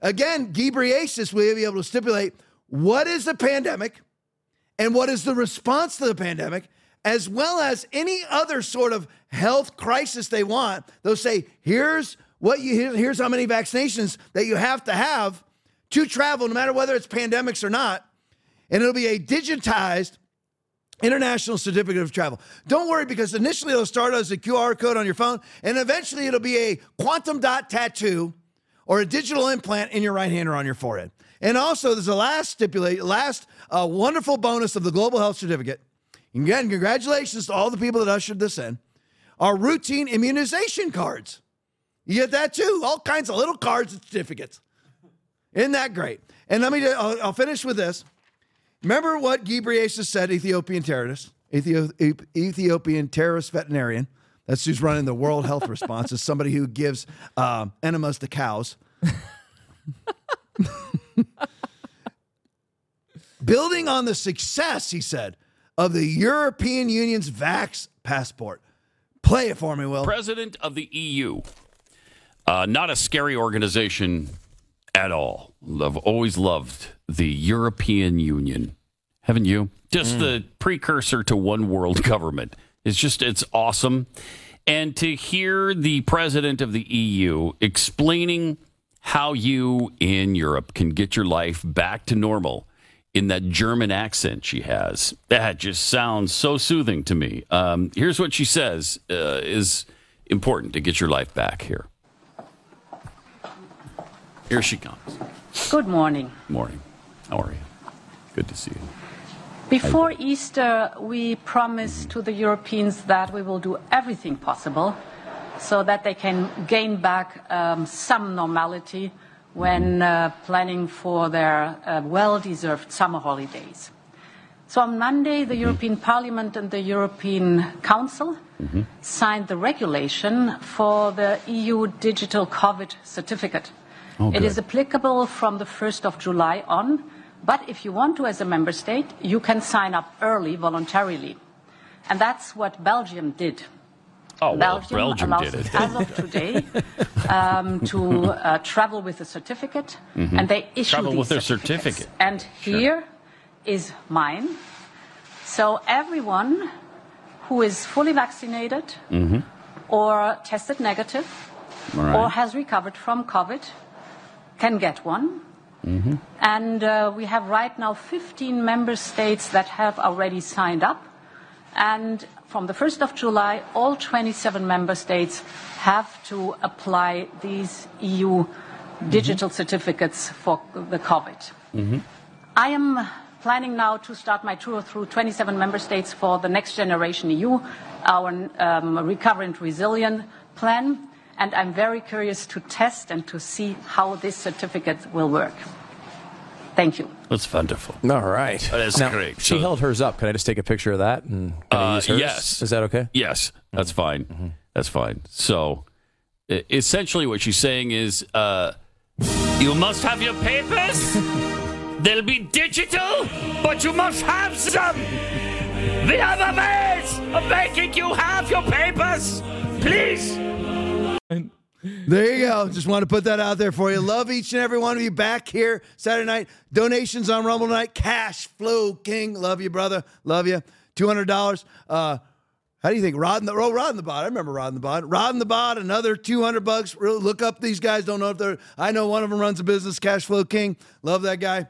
Again, Ghebreyesus will be able to stipulate what is the pandemic and what is the response to the pandemic, as well as any other sort of health crisis they want. They'll say, here's what you here's how many vaccinations that you have to have to travel, no matter whether it's pandemics or not. And it'll be a digitized international certificate of travel. Don't worry because initially it'll start as a QR code on your phone, and eventually it'll be a quantum dot tattoo or a digital implant in your right hand or on your forehead. And also, there's a last stipulate, last uh, wonderful bonus of the Global Health Certificate. Again, congratulations to all the people that ushered this in. Our routine immunization cards. You get that too. All kinds of little cards and certificates. Isn't that great? And let me, I'll, I'll finish with this. Remember what Ghebreyesus said, Ethiopian terrorist, Ethio- Ethiopian terrorist veterinarian. That's who's running the World Health Response, is somebody who gives um, enemas to cows. Building on the success, he said, of the European Union's Vax passport. Play it for me, Will. President of the EU. Uh, not a scary organization at all. I've always loved the European Union. Haven't you? Just the precursor to one world government. It's just, it's awesome. And to hear the president of the EU explaining how you in Europe can get your life back to normal in that German accent she has, that just sounds so soothing to me. Um, here's what she says uh, is important to get your life back here. Here she comes. Good morning. Morning. How are you? Good to see you. Before Easter, we promised to the Europeans that we will do everything possible so that they can gain back um, some normality when uh, planning for their uh, well deserved summer holidays. So on Monday, the European Parliament and the European Council signed the regulation for the EU digital COVID certificate. Oh, it is applicable from the 1st of July on, but if you want to as a member state, you can sign up early voluntarily. And that's what Belgium did. Oh, well, Belgium allows did it. as of today um, to uh, travel with a certificate, Mhm. and they issue Travel these with their certificate. And here is mine. So everyone who is fully vaccinated Mm-hmm. or tested negative right. or has recovered from COVID can get one. Mm-hmm. And uh, we have right now 15 member states that have already signed up. And from the 1st of July, all 27 member states have to apply these EU digital certificates for the COVID. Mm-hmm. I am planning now to start my tour through 27 member states for the Next Generation EU, our um, Recover and Resilient plan, and I'm very curious to test and to see how this certificate will work. Thank you. That's wonderful. All right. That is Now, great. She So- held hers up. Can I just take a picture of that? And can I Uh, use hers? yes. Is that okay? Yes, that's fine. Mm-hmm. That's fine. So, essentially, what she's saying is, uh, you must have your papers. They'll be digital, but you must have some. We have a ways of making you have your papers, please. There you go. Just want to put that out there for you. Love each and every one of you back here Saturday night. Donations on Rumble night. Cash flow king. Love you, brother. Love you. Two hundred dollars. Uh, how do you think? Rod in the oh, Rod in the Bod. I remember Rod in the Bod. Rod in the Bod. Another two hundred bucks. Really look up these guys. Don't know if they're. I know one of them runs a business. Cash flow king. Love that guy.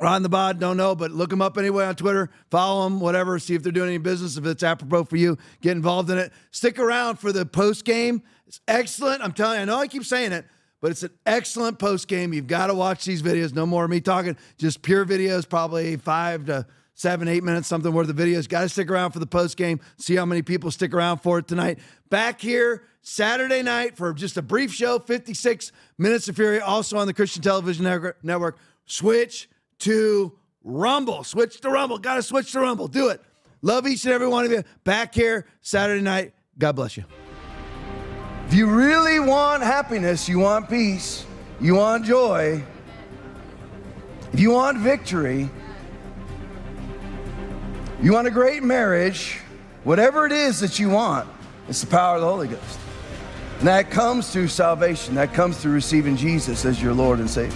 Ron the Bod, don't know, but look them up anyway on Twitter. Follow them, whatever. See if they're doing any business. If it's apropos for you, get involved in it. Stick around for the post game. It's excellent. I'm telling you, I know I keep saying it, but it's an excellent post game. You've got to watch these videos. No more me talking, just pure videos, probably five to seven, eight minutes, something worth of videos. Got to stick around for the post game. See how many people stick around for it tonight. Back here Saturday night for just a brief show, 56 minutes of fury, also on the Christian Television Network- Network. Switch to Rumble. Switch to Rumble. Got to switch to Rumble. Do it. Love each and every one of you. Back here Saturday night. God bless you. If you really want happiness, you want peace, you want joy, if you want victory, you want a great marriage, whatever it is that you want, it's the power of the Holy Ghost. And that comes through salvation. That comes through receiving Jesus as your Lord and Savior.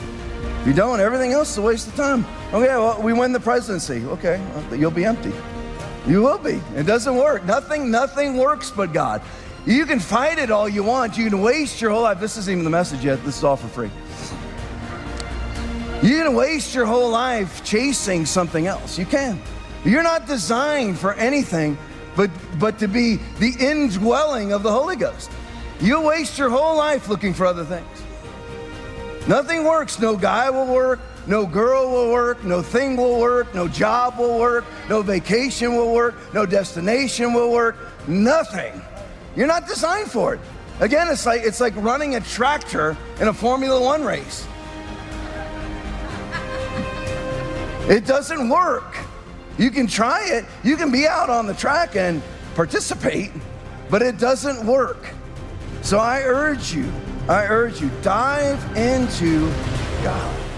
If you don't, everything else is a waste of time. Okay, well, we win the presidency. Okay, well, you'll be empty. You will be. It doesn't work. Nothing, nothing works but God. You can fight it all you want. You can waste your whole life. This isn't even the message yet. This is all for free. You can waste your whole life chasing something else. You can. You're not designed for anything but, but to be the indwelling of the Holy Ghost. You'll waste your whole life looking for other things. Nothing works. No guy will work. No girl will work. No thing will work. No job will work. No vacation will work. No destination will work. Nothing. You're not designed for it. Again, it's like it's like running a tractor in a Formula One race. It doesn't work. You can try it, you can be out on the track and participate, but it doesn't work. So I urge you, I urge you, dive into God.